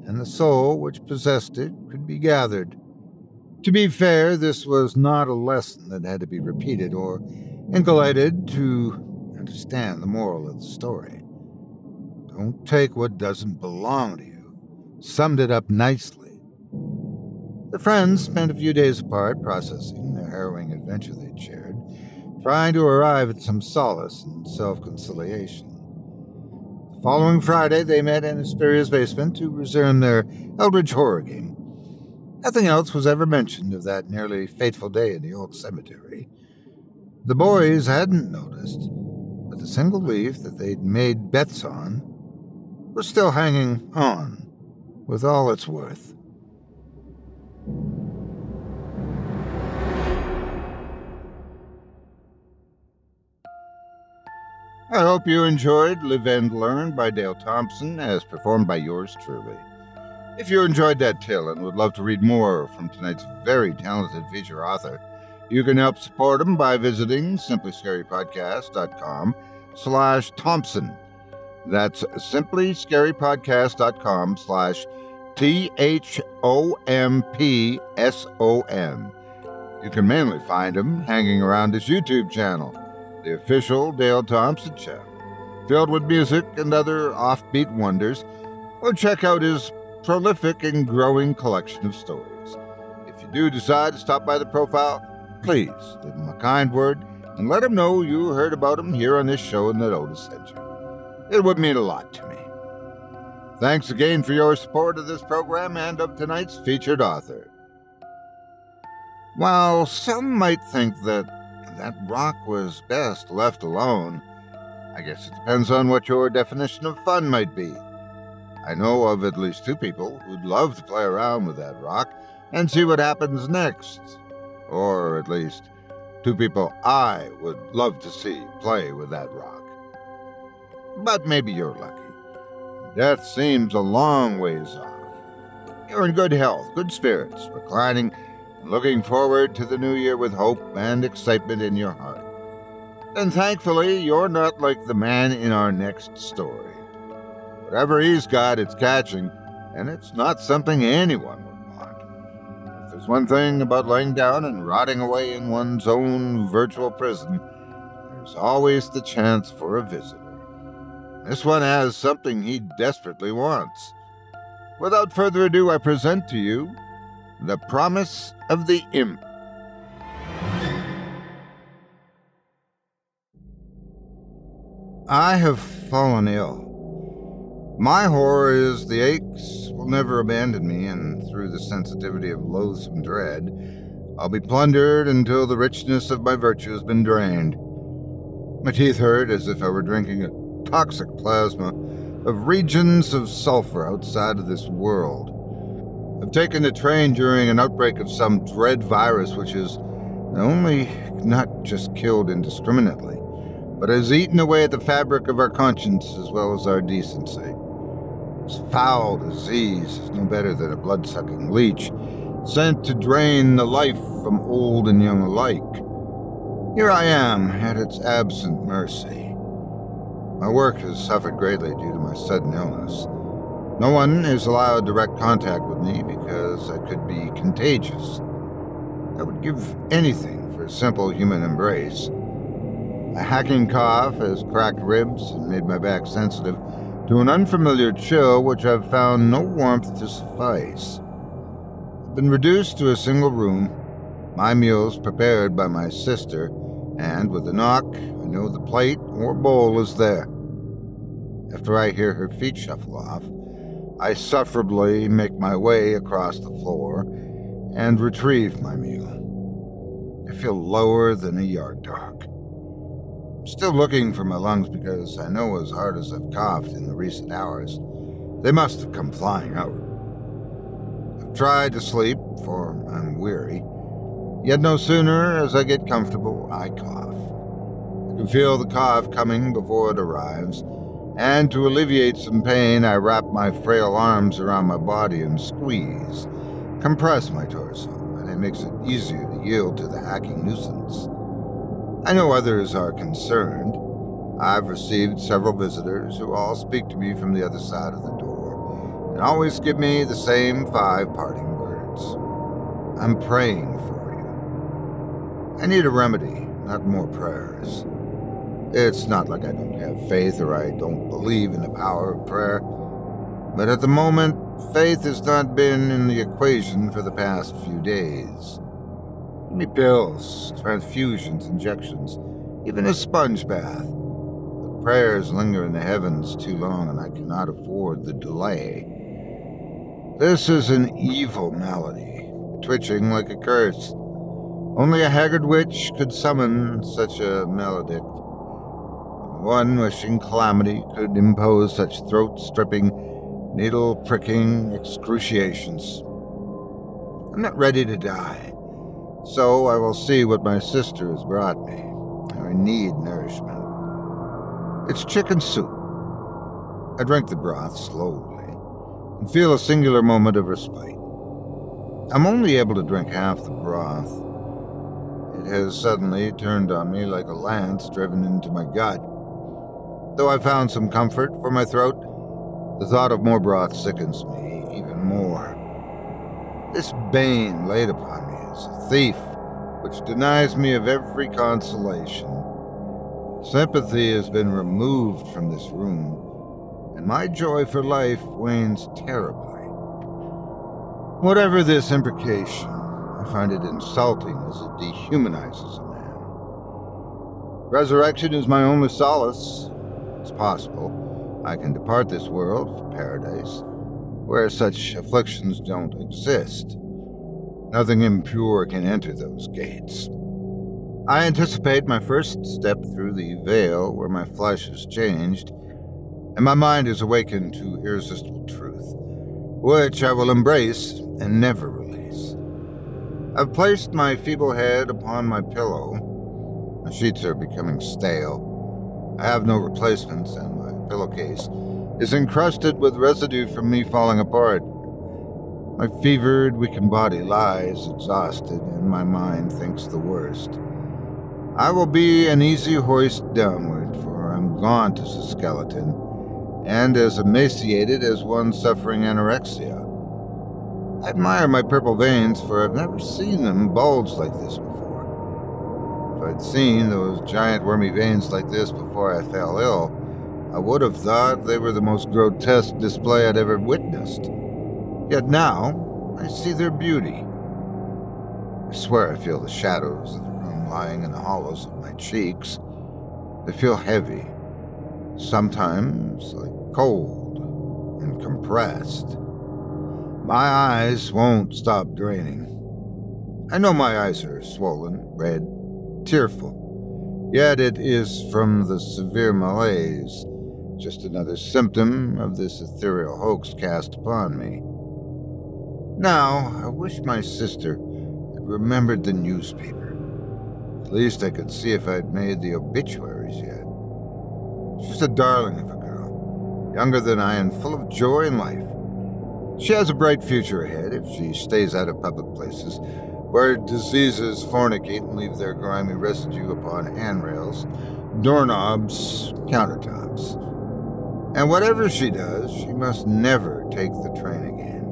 and the soul which possessed it could be gathered. To be fair, this was not a lesson that had to be repeated or inculcated to understand the moral of the story. Don't take what doesn't belong to you. Summed it up nicely. The friends spent a few days apart processing the harrowing adventure they'd shared, trying to arrive at some solace and self conciliation. The following Friday, they met in Hesperia's basement to resume their Eldritch horror game. Nothing else was ever mentioned of that nearly fateful day in the old cemetery. The boys hadn't noticed, but the single leaf that they'd made bets on was still hanging on with all its worth. I hope you enjoyed Live and Learn by Dale Thompson as performed by yours truly. If you enjoyed that tale and would love to read more from tonight's very talented feature author, you can help support him by visiting simplyscarypodcast.com slash Thompson. That's simply scarypodcast.com slash T H O M P S O N. You can mainly find him hanging around his YouTube channel, the official Dale Thompson channel, filled with music and other offbeat wonders, or check out his prolific and growing collection of stories. If you do decide to stop by the profile, please give him a kind word and let him know you heard about him here on this show and that Otis sent you. It would mean a lot to me. Thanks again for your support of this program and of tonight's featured author. While some might think that that rock was best left alone, I guess it depends on what your definition of fun might be. I know of at least two people who'd love to play around with that rock and see what happens next. Or at least, two people I would love to see play with that rock. But maybe you're lucky. Death seems a long ways off. You're in good health, good spirits, reclining, and looking forward to the new year with hope and excitement in your heart. And thankfully, you're not like the man in our next story. Whatever he's got, it's catching, and it's not something anyone would want. If there's one thing about laying down and rotting away in one's own virtual prison, there's always the chance for a visitor. This one has something he desperately wants. Without further ado, I present to you The Promise of the Imp. I have fallen ill. My horror is the aches will never abandon me, and through the sensitivity of loathsome dread, I'll be plundered until the richness of my virtue has been drained. My teeth hurt as if I were drinking a toxic plasma of regions of sulfur outside of this world. I've taken the train during an outbreak of some dread virus which has not only not just killed indiscriminately, but has eaten away at the fabric of our conscience as well as our decency. This foul disease is no better than a blood sucking leech, sent to drain the life from old and young alike. Here I am, at its absent mercy. My work has suffered greatly due to my sudden illness. No one is allowed direct contact with me because I could be contagious. I would give anything for a simple human embrace. A hacking cough has cracked ribs and made my back sensitive to an unfamiliar chill which I've found no warmth to suffice. I've been reduced to a single room, my meals prepared by my sister, and with a knock, know the plate or bowl is there. After I hear her feet shuffle off, I sufferably make my way across the floor and retrieve my meal. I feel lower than a yard dog. Still looking for my lungs because I know as hard as I've coughed in the recent hours, they must have come flying out. I've tried to sleep, for I'm weary, yet no sooner as I get comfortable, I cough. Can feel the cough coming before it arrives, and to alleviate some pain, I wrap my frail arms around my body and squeeze, compress my torso, and it makes it easier to yield to the hacking nuisance. I know others are concerned. I've received several visitors who all speak to me from the other side of the door and always give me the same five parting words I'm praying for you. I need a remedy, not more prayers. It's not like I don't have faith or I don't believe in the power of prayer, but at the moment, faith has not been in the equation for the past few days. Give me pills, transfusions, injections, even a sponge bath. The prayers linger in the heavens too long, and I cannot afford the delay. This is an evil malady, twitching like a curse. Only a haggard witch could summon such a maledict. One wishing calamity could impose such throat stripping, needle pricking excruciations. I'm not ready to die. So I will see what my sister has brought me. I need nourishment. It's chicken soup. I drink the broth slowly and feel a singular moment of respite. I'm only able to drink half the broth. It has suddenly turned on me like a lance driven into my gut. Though I found some comfort for my throat, the thought of more broth sickens me even more. This bane laid upon me is a thief which denies me of every consolation. Sympathy has been removed from this room, and my joy for life wanes terribly. Whatever this imprecation, I find it insulting as it dehumanizes a man. Resurrection is my only solace. It's possible I can depart this world for paradise, where such afflictions don't exist. Nothing impure can enter those gates. I anticipate my first step through the veil where my flesh is changed, and my mind is awakened to irresistible truth, which I will embrace and never release. I've placed my feeble head upon my pillow. The sheets are becoming stale. I have no replacements, and my pillowcase is encrusted with residue from me falling apart. My fevered, weakened body lies exhausted, and my mind thinks the worst. I will be an easy hoist downward, for I'm gaunt as a skeleton, and as emaciated as one suffering anorexia. I admire my purple veins, for I've never seen them bulge like this I'd seen those giant wormy veins like this before I fell ill, I would have thought they were the most grotesque display I'd ever witnessed. Yet now I see their beauty. I swear I feel the shadows of the room lying in the hollows of my cheeks. They feel heavy, sometimes like cold and compressed. My eyes won't stop draining. I know my eyes are swollen, red, tearful, yet it is from the severe malaise, just another symptom of this ethereal hoax cast upon me. Now, I wish my sister had remembered the newspaper. At least I could see if I'd made the obituaries yet. She's a darling of a girl, younger than I and full of joy and life. She has a bright future ahead if she stays out of public places where diseases fornicate and leave their grimy residue upon handrails, doorknobs, countertops. And whatever she does, she must never take the train again.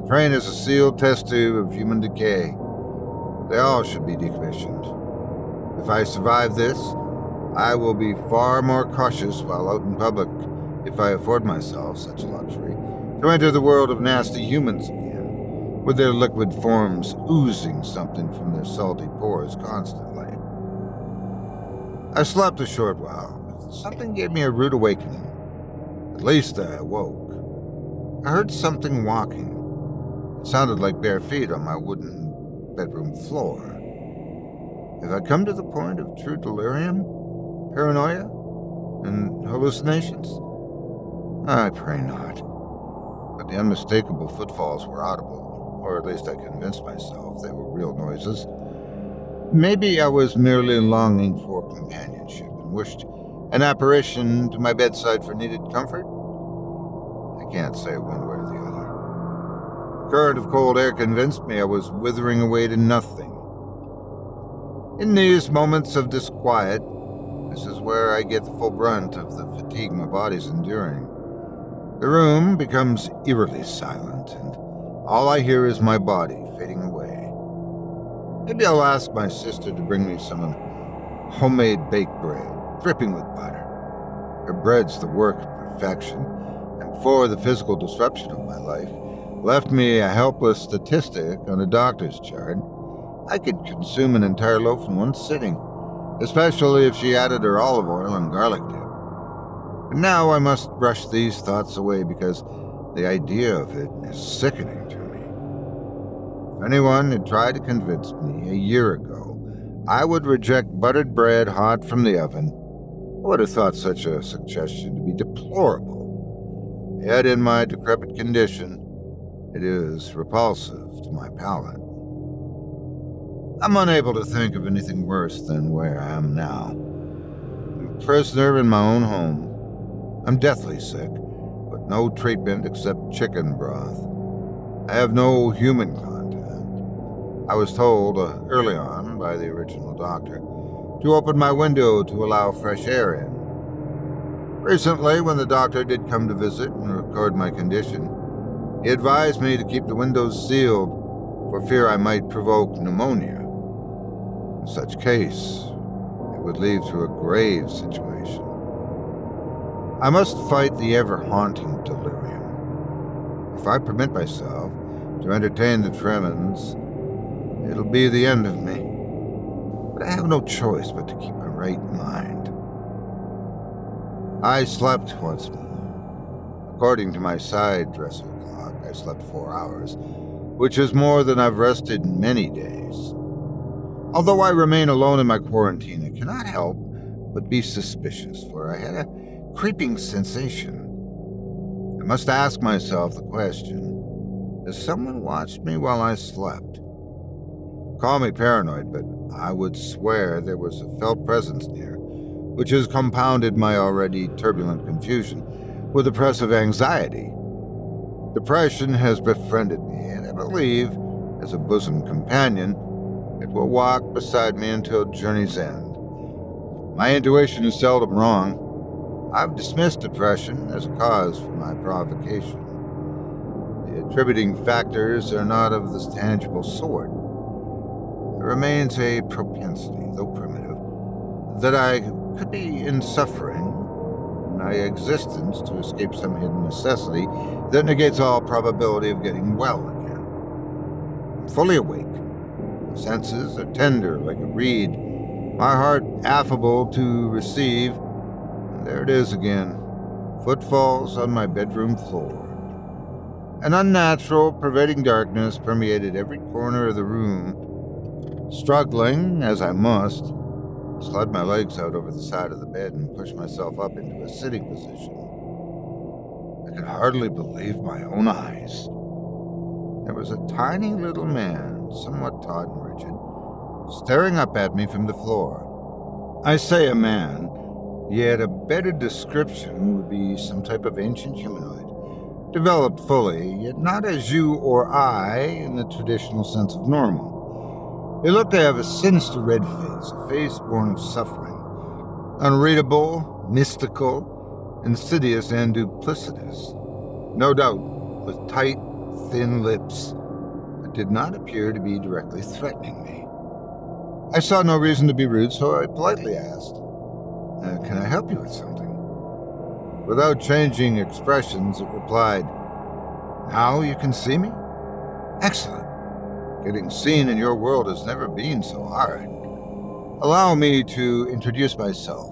The train is a sealed test tube of human decay. They all should be decommissioned. If I survive this, I will be far more cautious while out in public if I afford myself such a luxury to enter the world of nasty humans with their liquid forms oozing something from their salty pores constantly. I slept a short while, but something gave me a rude awakening. At least I awoke. I heard something walking. It sounded like bare feet on my wooden bedroom floor. Have I come to the point of true delirium, paranoia, and hallucinations? I pray not. But the unmistakable footfalls were audible, or at least I convinced myself they were real noises. Maybe I was merely longing for companionship and wished an apparition to my bedside for needed comfort. I can't say one way or the other The current of cold air convinced me I was withering away to nothing. In these moments of disquiet, this is where I get the full brunt of the fatigue my body's enduring. The room becomes eerily silent, and all I hear is my body fading away. Maybe I'll ask my sister to bring me some homemade baked bread, dripping with butter. Her bread's the work of perfection, and before the physical disruption of my life, left me a helpless statistic on a doctor's chart, I could consume an entire loaf in one sitting, especially if she added her olive oil and garlic dip. But now I must brush these thoughts away because the idea of it is sickening to me. If anyone had tried to convince me a year ago I would reject buttered bread hot from the oven, I would have thought such a suggestion to be deplorable. Yet, in my decrepit condition, it is repulsive to my palate. I'm unable to think of anything worse than where I am now. I'm a prisoner in my own home. I'm deathly sick, no treatment except chicken broth. I have no human contact. I was told uh, early on by the original doctor to open my window to allow fresh air in. Recently, when the doctor did come to visit and record my condition, he advised me to keep the windows sealed for fear I might provoke pneumonia. In such case, it would lead to a grave situation. I must fight the ever haunting delirium. If I permit myself to entertain the tremens, it'll be the end of me. But I have no choice but to keep my right mind. I slept once more. According to my side dresser clock, I slept four hours, which is more than I've rested in many days. Although I remain alone in my quarantine, I cannot help but be suspicious, for I had a creeping sensation. I must ask myself the question Has someone watched me while I slept? Call me paranoid, but I would swear there was a felt presence near, which has compounded my already turbulent confusion with oppressive anxiety. Depression has befriended me, and I believe, as a bosom companion, it will walk beside me until journey's end. My intuition is seldom wrong. I've dismissed depression as a cause for my provocation. The attributing factors are not of this tangible sort. There remains a propensity, though primitive, that I could be in suffering my existence to escape some hidden necessity that negates all probability of getting well again. I'm fully awake senses are tender like a reed, my heart affable to receive. There it is again footfalls on my bedroom floor. An unnatural, pervading darkness permeated every corner of the room. Struggling, as I must, slid my legs out over the side of the bed and pushed myself up into a sitting position. I could hardly believe my own eyes. There was a tiny little man, somewhat taut and rigid, staring up at me from the floor. I say a man, yet a better description would be some type of ancient humanoid, developed fully, yet not as you or I in the traditional sense of normal. He looked to have a sinister red face, a face born of suffering, unreadable, mystical, insidious, and duplicitous. No doubt, with tight, thin lips, but did not appear to be directly threatening me. I saw no reason to be rude, so I politely asked, uh, Can I help you with something? Without changing expressions, it replied, Now you can see me? Excellent. Getting seen in your world has never been so hard. Allow me to introduce myself.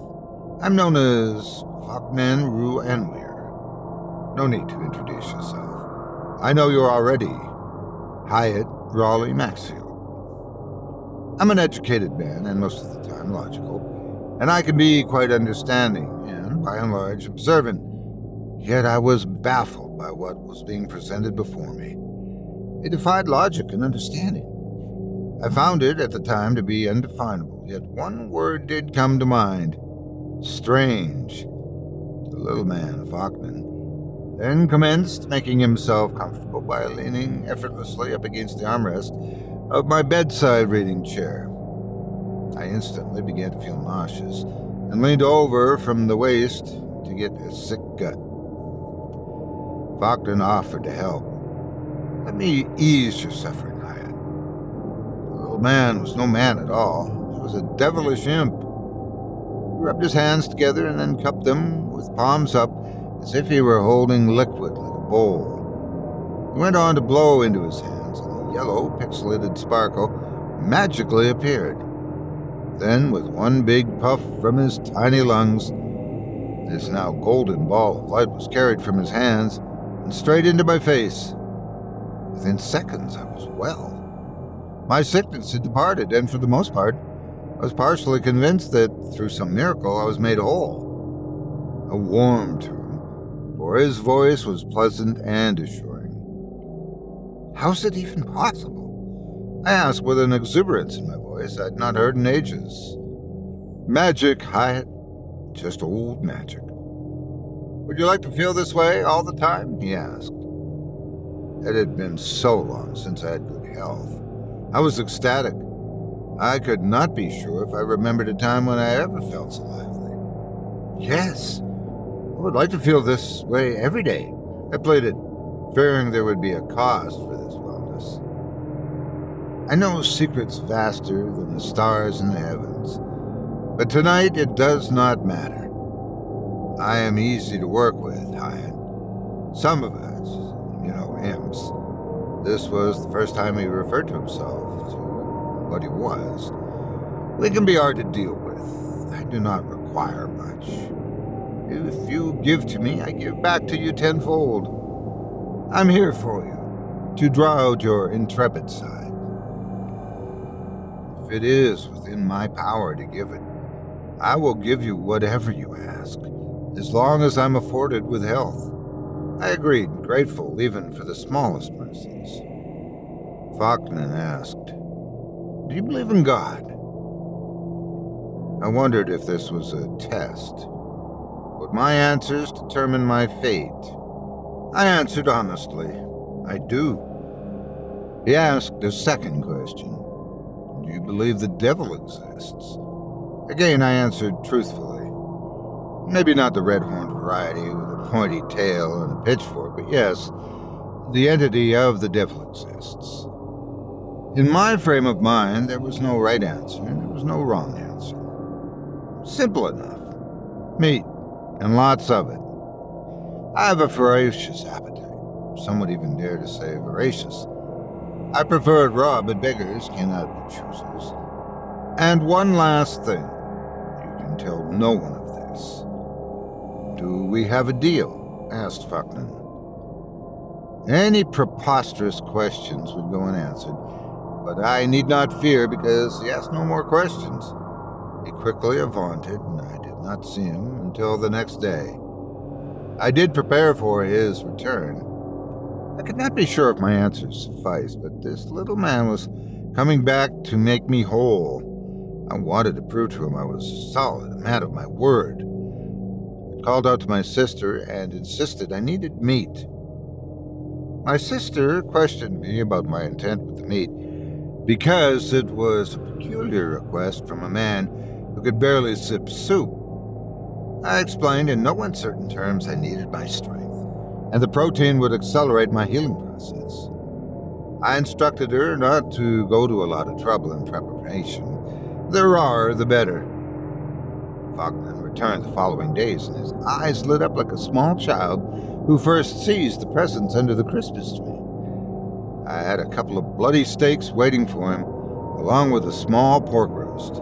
I'm known as Fakman Ru Anwir. No need to introduce yourself. I know you're already Hyatt Raleigh Maxfield. I'm an educated man, and most of the time logical, and I can be quite understanding and, by and large, observant. Yet I was baffled by what was being presented before me. It defied logic and understanding. I found it at the time to be undefinable, yet one word did come to mind strange. The little man, Faulkman, then commenced making himself comfortable by leaning effortlessly up against the armrest of my bedside reading chair. I instantly began to feel nauseous and leaned over from the waist to get a sick gut. Faulkner offered to help. Let me ease your suffering, Hyatt. The little man was no man at all. He was a devilish imp. He rubbed his hands together and then cupped them with palms up as if he were holding liquid like a bowl. He went on to blow into his hands, and the yellow, pixelated sparkle magically appeared. Then, with one big puff from his tiny lungs, this now golden ball of light was carried from his hands and straight into my face. Within seconds, I was well. My sickness had departed, and for the most part, I was partially convinced that through some miracle I was made whole. I warmed to for his voice was pleasant and assuring. How's it even possible? I asked with an exuberance in my voice I'd not heard in ages. Magic, Hyatt. Just old magic. Would you like to feel this way all the time? he asked. It had been so long since I had good health. I was ecstatic. I could not be sure if I remembered a time when I ever felt so lively. Yes, I would like to feel this way every day. I played it, fearing there would be a cost for this. I know secrets vaster than the stars in the heavens, but tonight it does not matter. I am easy to work with, Hyatt. Some of us, you know, imps. This was the first time he referred to himself to what he was. They can be hard to deal with. I do not require much. If you give to me, I give back to you tenfold. I'm here for you, to draw out your intrepid side. It is within my power to give it, I will give you whatever you ask, as long as I'm afforded with health. I agreed, grateful even for the smallest mercies. Falkner asked, Do you believe in God? I wondered if this was a test. Would my answers determine my fate? I answered honestly, I do. He asked a second question Do you believe the devil exists? Again, I answered truthfully. Maybe not the red horned variety with a pointy tail and a pitchfork, but yes, the entity of the devil exists. In my frame of mind, there was no right answer and there was no wrong answer. Simple enough. Meat, and lots of it. I have a ferocious appetite. Some would even dare to say voracious. I prefer it raw, but beggars cannot be choosers. And one last thing. You can tell no one of this. Do we have a deal? asked Falkner. Any preposterous questions would go unanswered, but I need not fear because he asked no more questions. He quickly vaunted, and I did not see him until the next day. I did prepare for his return. I could not be sure if my answers sufficed, but this little man was coming back to make me whole. I wanted to prove to him I was solid, a man of my word. I called out to my sister and insisted I needed meat. My sister questioned me about my intent with the meat because it was a peculiar request from a man who could barely sip soup. I explained in no uncertain terms I needed my strength, and the protein would accelerate my healing process. I instructed her not to go to a lot of trouble in preparation. The rawer, the better. Falkner returned the following days, and his eyes lit up like a small child who first sees the presents under the Christmas tree. I had a couple of bloody steaks waiting for him, along with a small pork roast.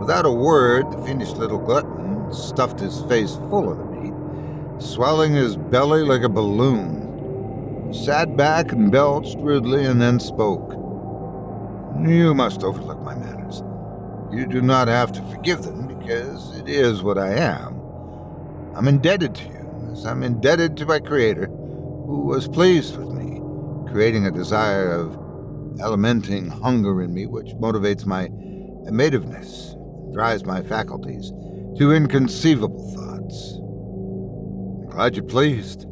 Without a word, the fiendish little glutton stuffed his face full of the meat, swelling his belly like a balloon. He sat back and belched rudely and then spoke. You must overlook my manners. You do not have to forgive them because it is what I am. I'm indebted to you, as I'm indebted to my Creator, who was pleased with me, creating a desire of elementing hunger in me which motivates my amativeness drives my faculties to inconceivable thoughts. Glad you're pleased.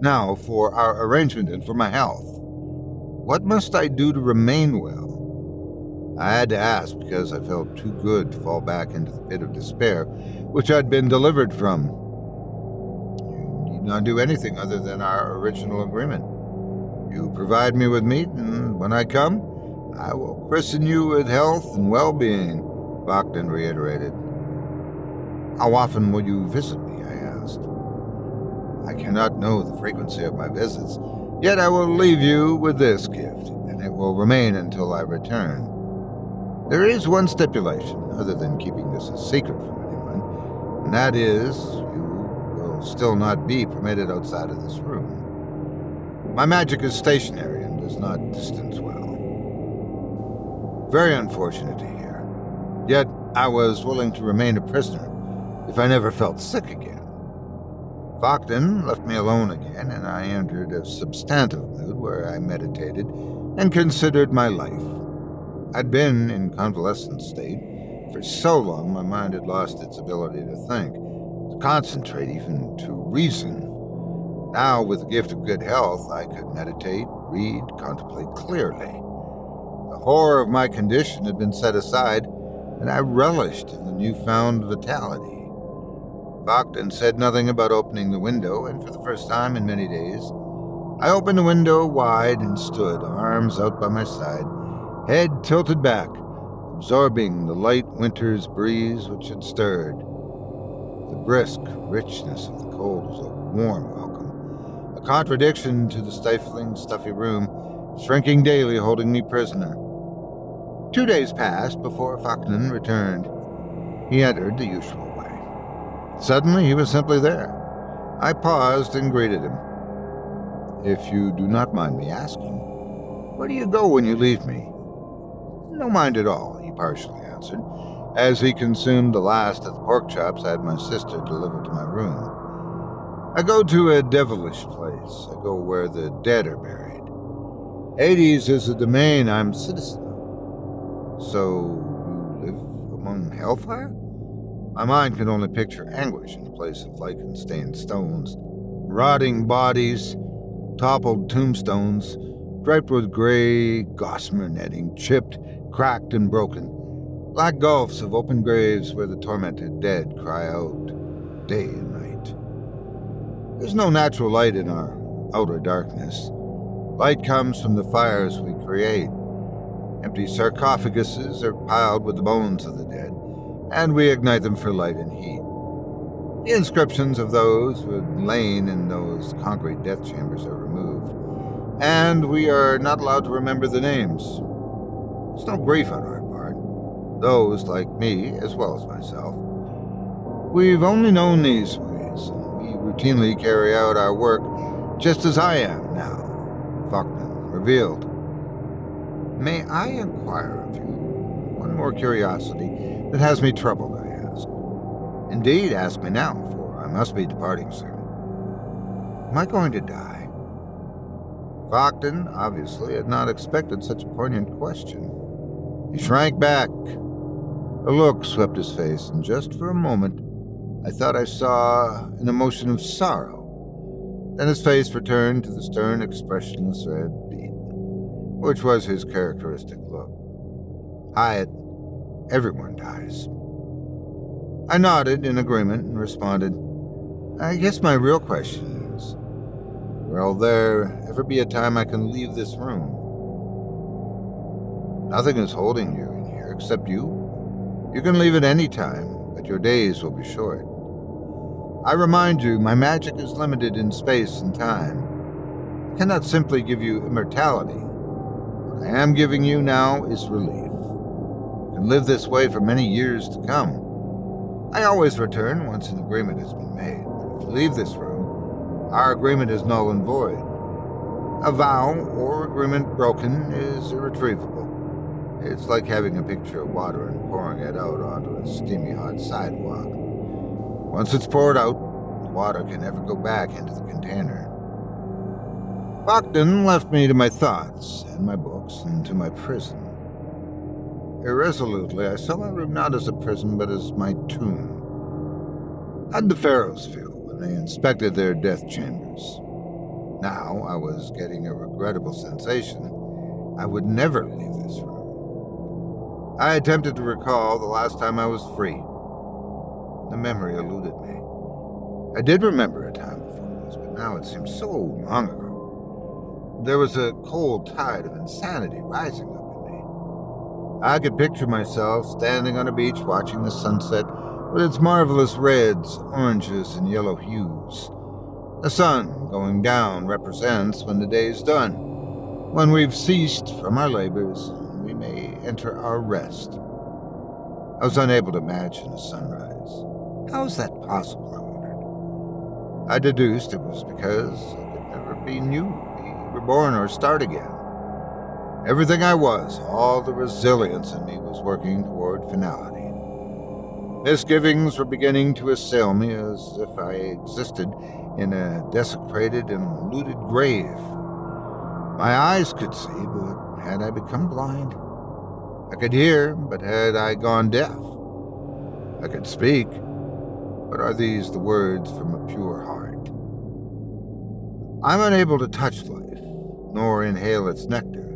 Now, for our arrangement and for my health. What must I do to remain well? I had to ask because I felt too good to fall back into the pit of despair which I'd been delivered from. You need not do anything other than our original agreement. You provide me with meat, and when I come, I will christen you with health and well being, Bogdan reiterated. How often will you visit me? I cannot know the frequency of my visits, yet I will leave you with this gift, and it will remain until I return. There is one stipulation, other than keeping this a secret from anyone, and that is you will still not be permitted outside of this room. My magic is stationary and does not distance well. Very unfortunate to hear. Yet I was willing to remain a prisoner if I never felt sick again. Falkner left me alone again, and I entered a substantive mood where I meditated and considered my life. I'd been in convalescent state for so long my mind had lost its ability to think, to concentrate, even to reason. Now, with the gift of good health, I could meditate, read, contemplate clearly. The horror of my condition had been set aside, and I relished in the newfound vitality. Fachten said nothing about opening the window, and for the first time in many days, I opened the window wide and stood, arms out by my side, head tilted back, absorbing the light winter's breeze which had stirred. The brisk richness of the cold was a warm welcome, a contradiction to the stifling, stuffy room, shrinking daily, holding me prisoner. Two days passed before Fachten returned. He entered the usual. Suddenly, he was simply there. I paused and greeted him. If you do not mind me asking, where do you go when you leave me? No mind at all, he partially answered, as he consumed the last of the pork chops I had my sister deliver to my room. I go to a devilish place. I go where the dead are buried. Hades is a domain I'm citizen of. So you live among hellfire? My mind can only picture anguish in the place of lichen stained stones, rotting bodies, toppled tombstones, draped with gray gossamer netting, chipped, cracked, and broken. Black gulfs of open graves where the tormented dead cry out day and night. There's no natural light in our outer darkness. Light comes from the fires we create. Empty sarcophaguses are piled with the bones of the dead, and we ignite them for light and heat. The inscriptions of those who had lain in those concrete death chambers are removed, and we are not allowed to remember the names. It's no grief on our part. Those, like me, as well as myself, we've only known these ways, and we routinely carry out our work just as I am now. Fachten revealed. May I inquire of you one more curiosity that has me troubled, I ask. Indeed, ask me now, for I must be departing soon. Am I going to die? Fachten obviously had not expected such a poignant question. He shrank back. A look swept his face, and just for a moment, I thought I saw an emotion of sorrow. Then his face returned to the stern, expressionless red beat, which was his characteristic look. Hyatt, everyone dies. I nodded in agreement and responded, I guess my real question is Will there ever be a time I can leave this room? Nothing is holding you in here except you. You can leave at any time, but your days will be short. I remind you, my magic is limited in space and time. I cannot simply give you immortality. What I am giving you now is relief. Can live this way for many years to come. I always return once an agreement has been made. But if you leave this room, our agreement is null and void. A vow or agreement broken is irretrievable. It's like having a pitcher of water and pouring it out onto a steamy hot sidewalk. Once it's poured out, the water can never go back into the container. Fachten left me to my thoughts and my books and to my prison. Irresolutely, I saw my room not as a prison, but as my tomb. How'd the pharaohs feel when they inspected their death chambers? Now I was getting a regrettable sensation. I would never leave this room. I attempted to recall the last time I was free. The memory eluded me. I did remember a time before this, but now it seems so long ago. There was a cold tide of insanity rising up. I could picture myself standing on a beach watching the sunset with its marvelous reds, oranges, and yellow hues. The sun going down represents when the day is done, when we've ceased from our labors and we may enter our rest. I was unable to imagine a sunrise. How is that possible, I wondered. I deduced it was because I could never be new, be reborn, or start again. Everything I was, all the resilience in me was working toward finality. Misgivings were beginning to assail me as if I existed in a desecrated and looted grave. My eyes could see, but had I become blind? I could hear, but had I gone deaf? I could speak, but are these the words from a pure heart? I'm unable to touch life, nor inhale its nectar.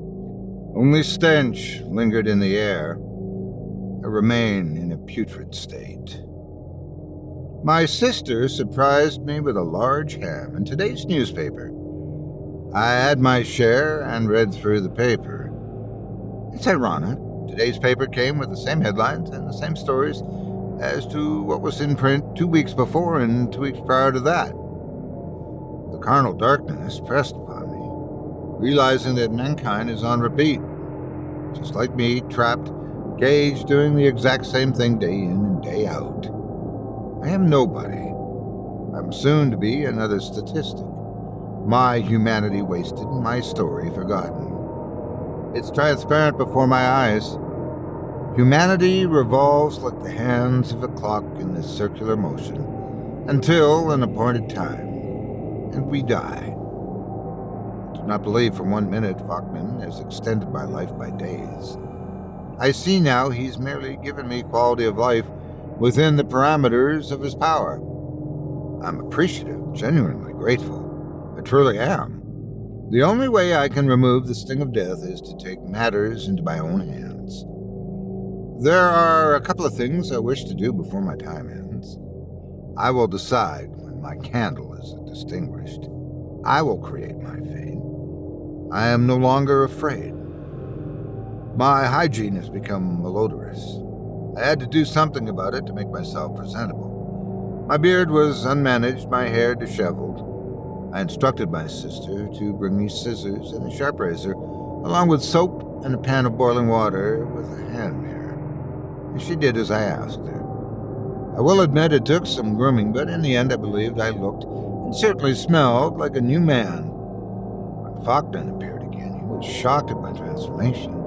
Only stench lingered in the air. I remain in a putrid state. My sister surprised me with a large ham in today's newspaper. I had my share and read through the paper. It's ironic. Today's paper came with the same headlines and the same stories as to what was in print two weeks before and two weeks prior to that. The carnal darkness pressed upon realizing that mankind is on repeat, just like me, trapped, caged, doing the exact same thing day in and day out. I am nobody. I'm soon to be another statistic. My humanity wasted, my story forgotten. It's transparent before my eyes. Humanity revolves like the hands of a clock in this circular motion until an appointed time, and we die. Do not believe for one minute Fachman has extended my life by days. I see now he's merely given me quality of life within the parameters of his power. I'm appreciative, genuinely grateful. I truly am. The only way I can remove the sting of death is to take matters into my own hands. There are a couple of things I wish to do before my time ends. I will decide when my candle is extinguished. I will create my fate. I am no longer afraid. My hygiene has become malodorous. I had to do something about it to make myself presentable. My beard was unmanaged, my hair disheveled. I instructed my sister to bring me scissors and a sharp razor, along with soap and a pan of boiling water with a hand mirror. And she did as I asked her. I will admit it took some grooming, but in the end I believed I looked and certainly smelled like a new man. Faulkner appeared again, he was shocked at my transformation.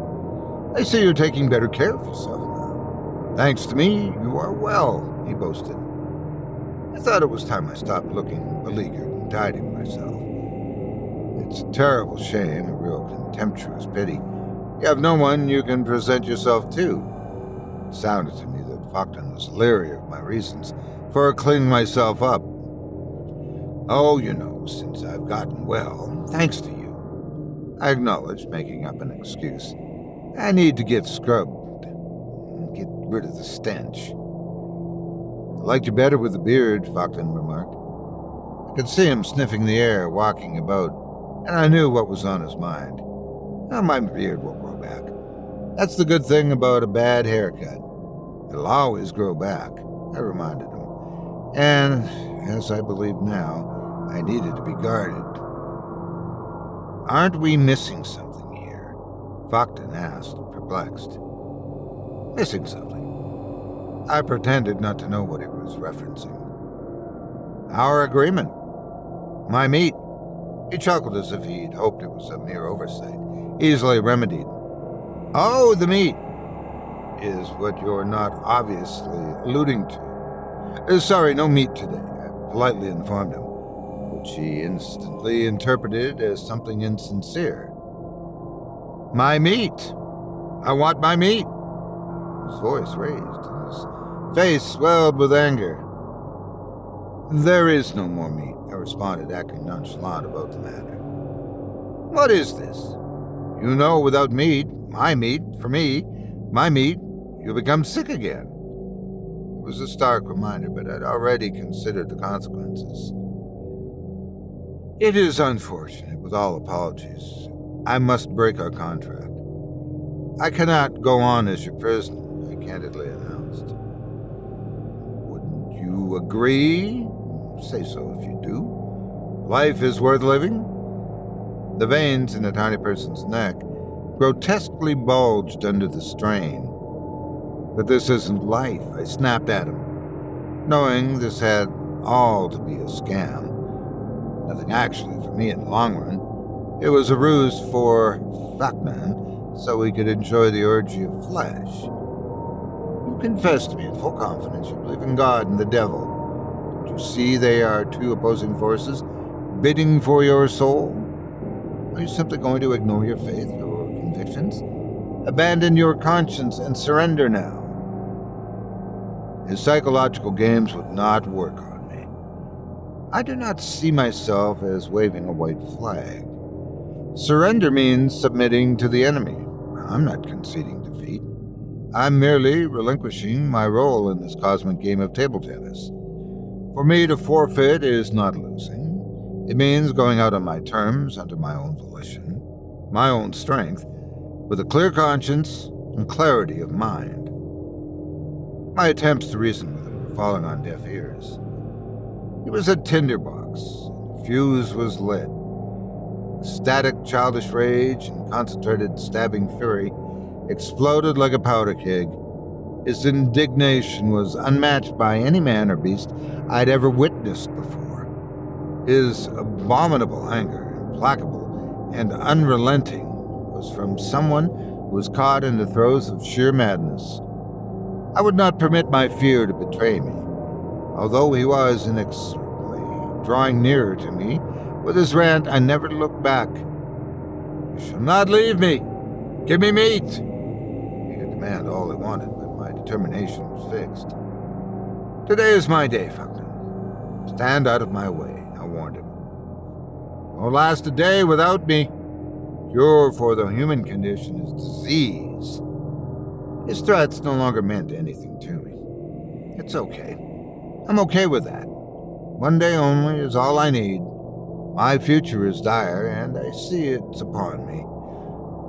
I see you're taking better care of yourself now. Thanks to me, you are well, he boasted. I thought it was time I stopped looking beleaguered and tidying myself. It's a terrible shame, a real contemptuous pity. You have no one you can present yourself to. It sounded to me that Faulkner was leery of my reasons for cleaning myself up. Oh, you know, since I've gotten well, thanks to you. I acknowledged, making up an excuse. I need to get scrubbed, get rid of the stench. I liked you better with the beard, Faulkner remarked. I could see him sniffing the air, walking about, and I knew what was on his mind. Now my beard will grow back. That's the good thing about a bad haircut. It'll always grow back, I reminded him. And, as I believe now, I needed to be guarded. Aren't we missing something here? Faulkner asked, perplexed. Missing something? I pretended not to know what he was referencing. Our agreement. My meat. He chuckled as if he'd hoped it was a mere oversight, easily remedied. Oh, the meat is what you're not obviously alluding to. Uh, sorry, no meat today, I politely informed him, which he instantly interpreted as something insincere. My meat! I want my meat! His voice raised, his face swelled with anger. There is no more meat, I responded, acting nonchalant about the matter. What is this? You know, without meat, my meat, for me, my meat, you'll become sick again. It was a stark reminder, but I'd already considered the consequences. It is unfortunate, with all apologies. I must break our contract. I cannot go on as your prisoner, I candidly announced. Wouldn't you agree? Say so if you do. Life is worth living. The veins in the tiny person's neck grotesquely bulged under the strain. But this isn't life, I snapped at him, knowing this had all to be a scam. Nothing actually for me in the long run. It was a ruse for Faulkner so he could enjoy the orgy of flesh. You confess to me in full confidence you believe in God and the devil. Don't you see they are two opposing forces bidding for your soul? Are you simply going to ignore your faith, your convictions? Abandon your conscience and surrender now. His psychological games would not work on. I do not see myself as waving a white flag. Surrender means submitting to the enemy. I'm not conceding defeat. I'm merely relinquishing my role in this cosmic game of table tennis. For me to forfeit is not losing. It means going out on my terms under my own volition, my own strength, with a clear conscience and clarity of mind. My attempts to reason with him were falling on deaf ears. He was a tinderbox, the fuse was lit. Static childish rage and concentrated stabbing fury exploded like a powder keg. His indignation was unmatched by any man or beast I'd ever witnessed before. His abominable anger, implacable and unrelenting, was from someone who was caught in the throes of sheer madness. I would not permit my fear to betray me, although he was inexorably drawing nearer to me. With his rant, I never looked back. You shall not leave me. Give me meat. He could demand all he wanted, but my determination was fixed. Today is my day, Falkland. Stand out of my way, I warned him. Won't last a day without me. Cure for the human condition is disease. His threats no longer meant anything to me. It's okay. I'm okay with that. One day only is all I need. My future is dire, and I see it's upon me.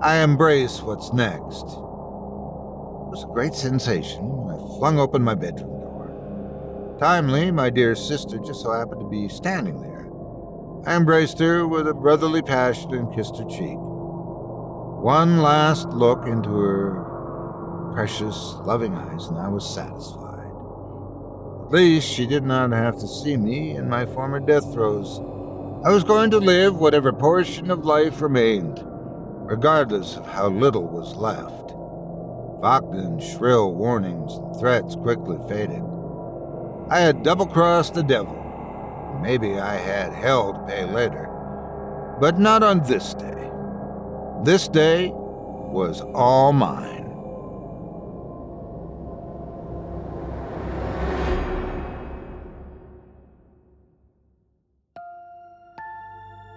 I embrace what's next. It was a great sensation when I flung open my bedroom door. Timely, my dear sister just so happened to be standing there. I embraced her with a brotherly passion and kissed her cheek. One last look into her precious, loving eyes, and I was satisfied. At least she did not have to see me in my former death throes. I was going to live whatever portion of life remained, regardless of how little was left. Vogden's shrill warnings and threats quickly faded. I had double crossed the devil. Maybe I had hell to pay later. But not on this day. This day was all mine.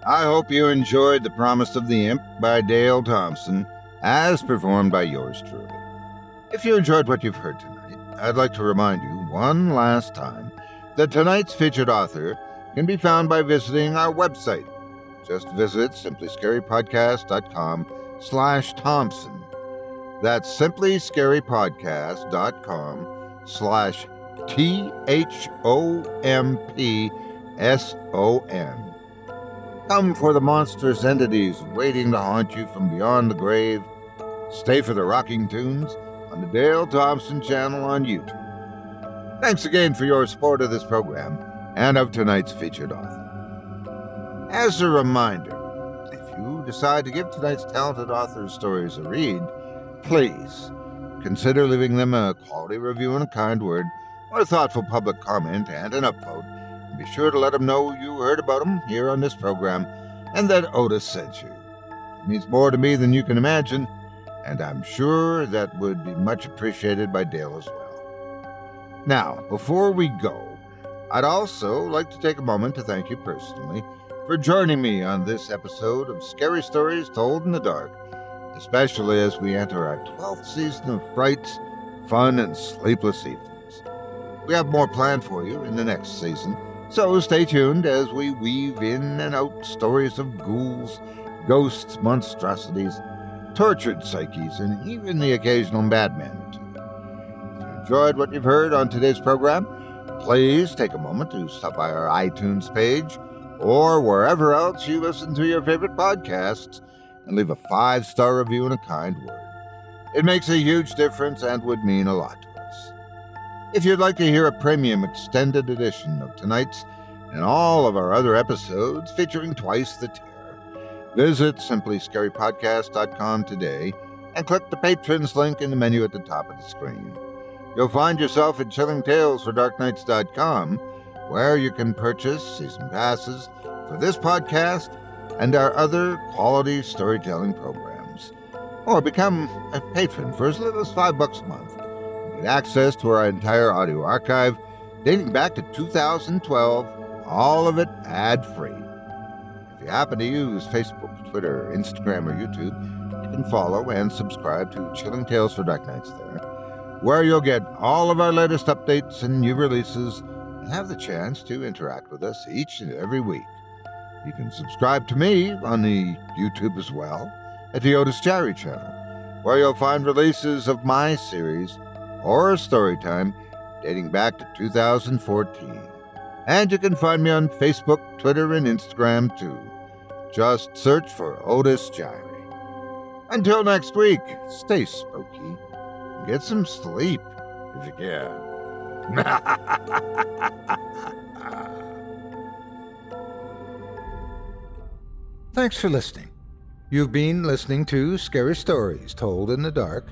I hope you enjoyed The Promise of the Imp by Dale Thompson, as performed by yours truly. If you enjoyed what you've heard tonight, I'd like to remind you one last time that tonight's featured author can be found by visiting our website. Just visit simplyscarypodcast.com slash Thompson. That's simplyscarypodcast.com slash T-H-O-M-P-S-O-N. Come for the monstrous entities waiting to haunt you from beyond the grave. Stay for the rocking tunes on the Dale Thompson channel on YouTube. Thanks again for your support of this program and of tonight's featured author. As a reminder, if you decide to give tonight's talented author's stories a read, please consider leaving them a quality review and a kind word, or a thoughtful public comment and an upvote be sure to let them know you heard about them here on this program and that Otis sent you. It means more to me than you can imagine, and I'm sure that would be much appreciated by Dale as well. Now, before we go, I'd also like to take a moment to thank you personally for joining me on this episode of Scary Stories Told in the Dark, especially as we enter our 12th season of frights, fun, and sleepless evenings. We have more planned for you in the next season so stay tuned as we weave in and out stories of ghouls, ghosts, monstrosities, tortured psyches, and even the occasional madman or two. If you enjoyed what you've heard on today's program, please take a moment to stop by our iTunes page or wherever else you listen to your favorite podcasts and leave a five star review and a kind word. It makes a huge difference and would mean a lot. If you'd like to hear a premium extended edition of tonight's and all of our other episodes featuring Twice the Terror, visit simplyscarypodcast.com today and click the patrons link in the menu at the top of the screen. You'll find yourself at chillingtalesfordarknights.com, where you can purchase season passes for this podcast and our other quality storytelling programs, or become a patron for as little as five bucks a month access to our entire audio archive dating back to 2012, all of it ad free. If you happen to use Facebook, Twitter, Instagram, or YouTube, you can follow and subscribe to Chilling Tales for Dark Nights there, where you'll get all of our latest updates and new releases and have the chance to interact with us each and every week. You can subscribe to me on the YouTube as well at the Otis Jiry channel, where you'll find releases of my series, Horror story time dating back to 2014. And you can find me on Facebook, Twitter, and Instagram too. Just search for Otis Jiry. Until next week, stay spooky. Get some sleep if you can. Thanks for listening. You've been listening to Scary Stories Told in the Dark,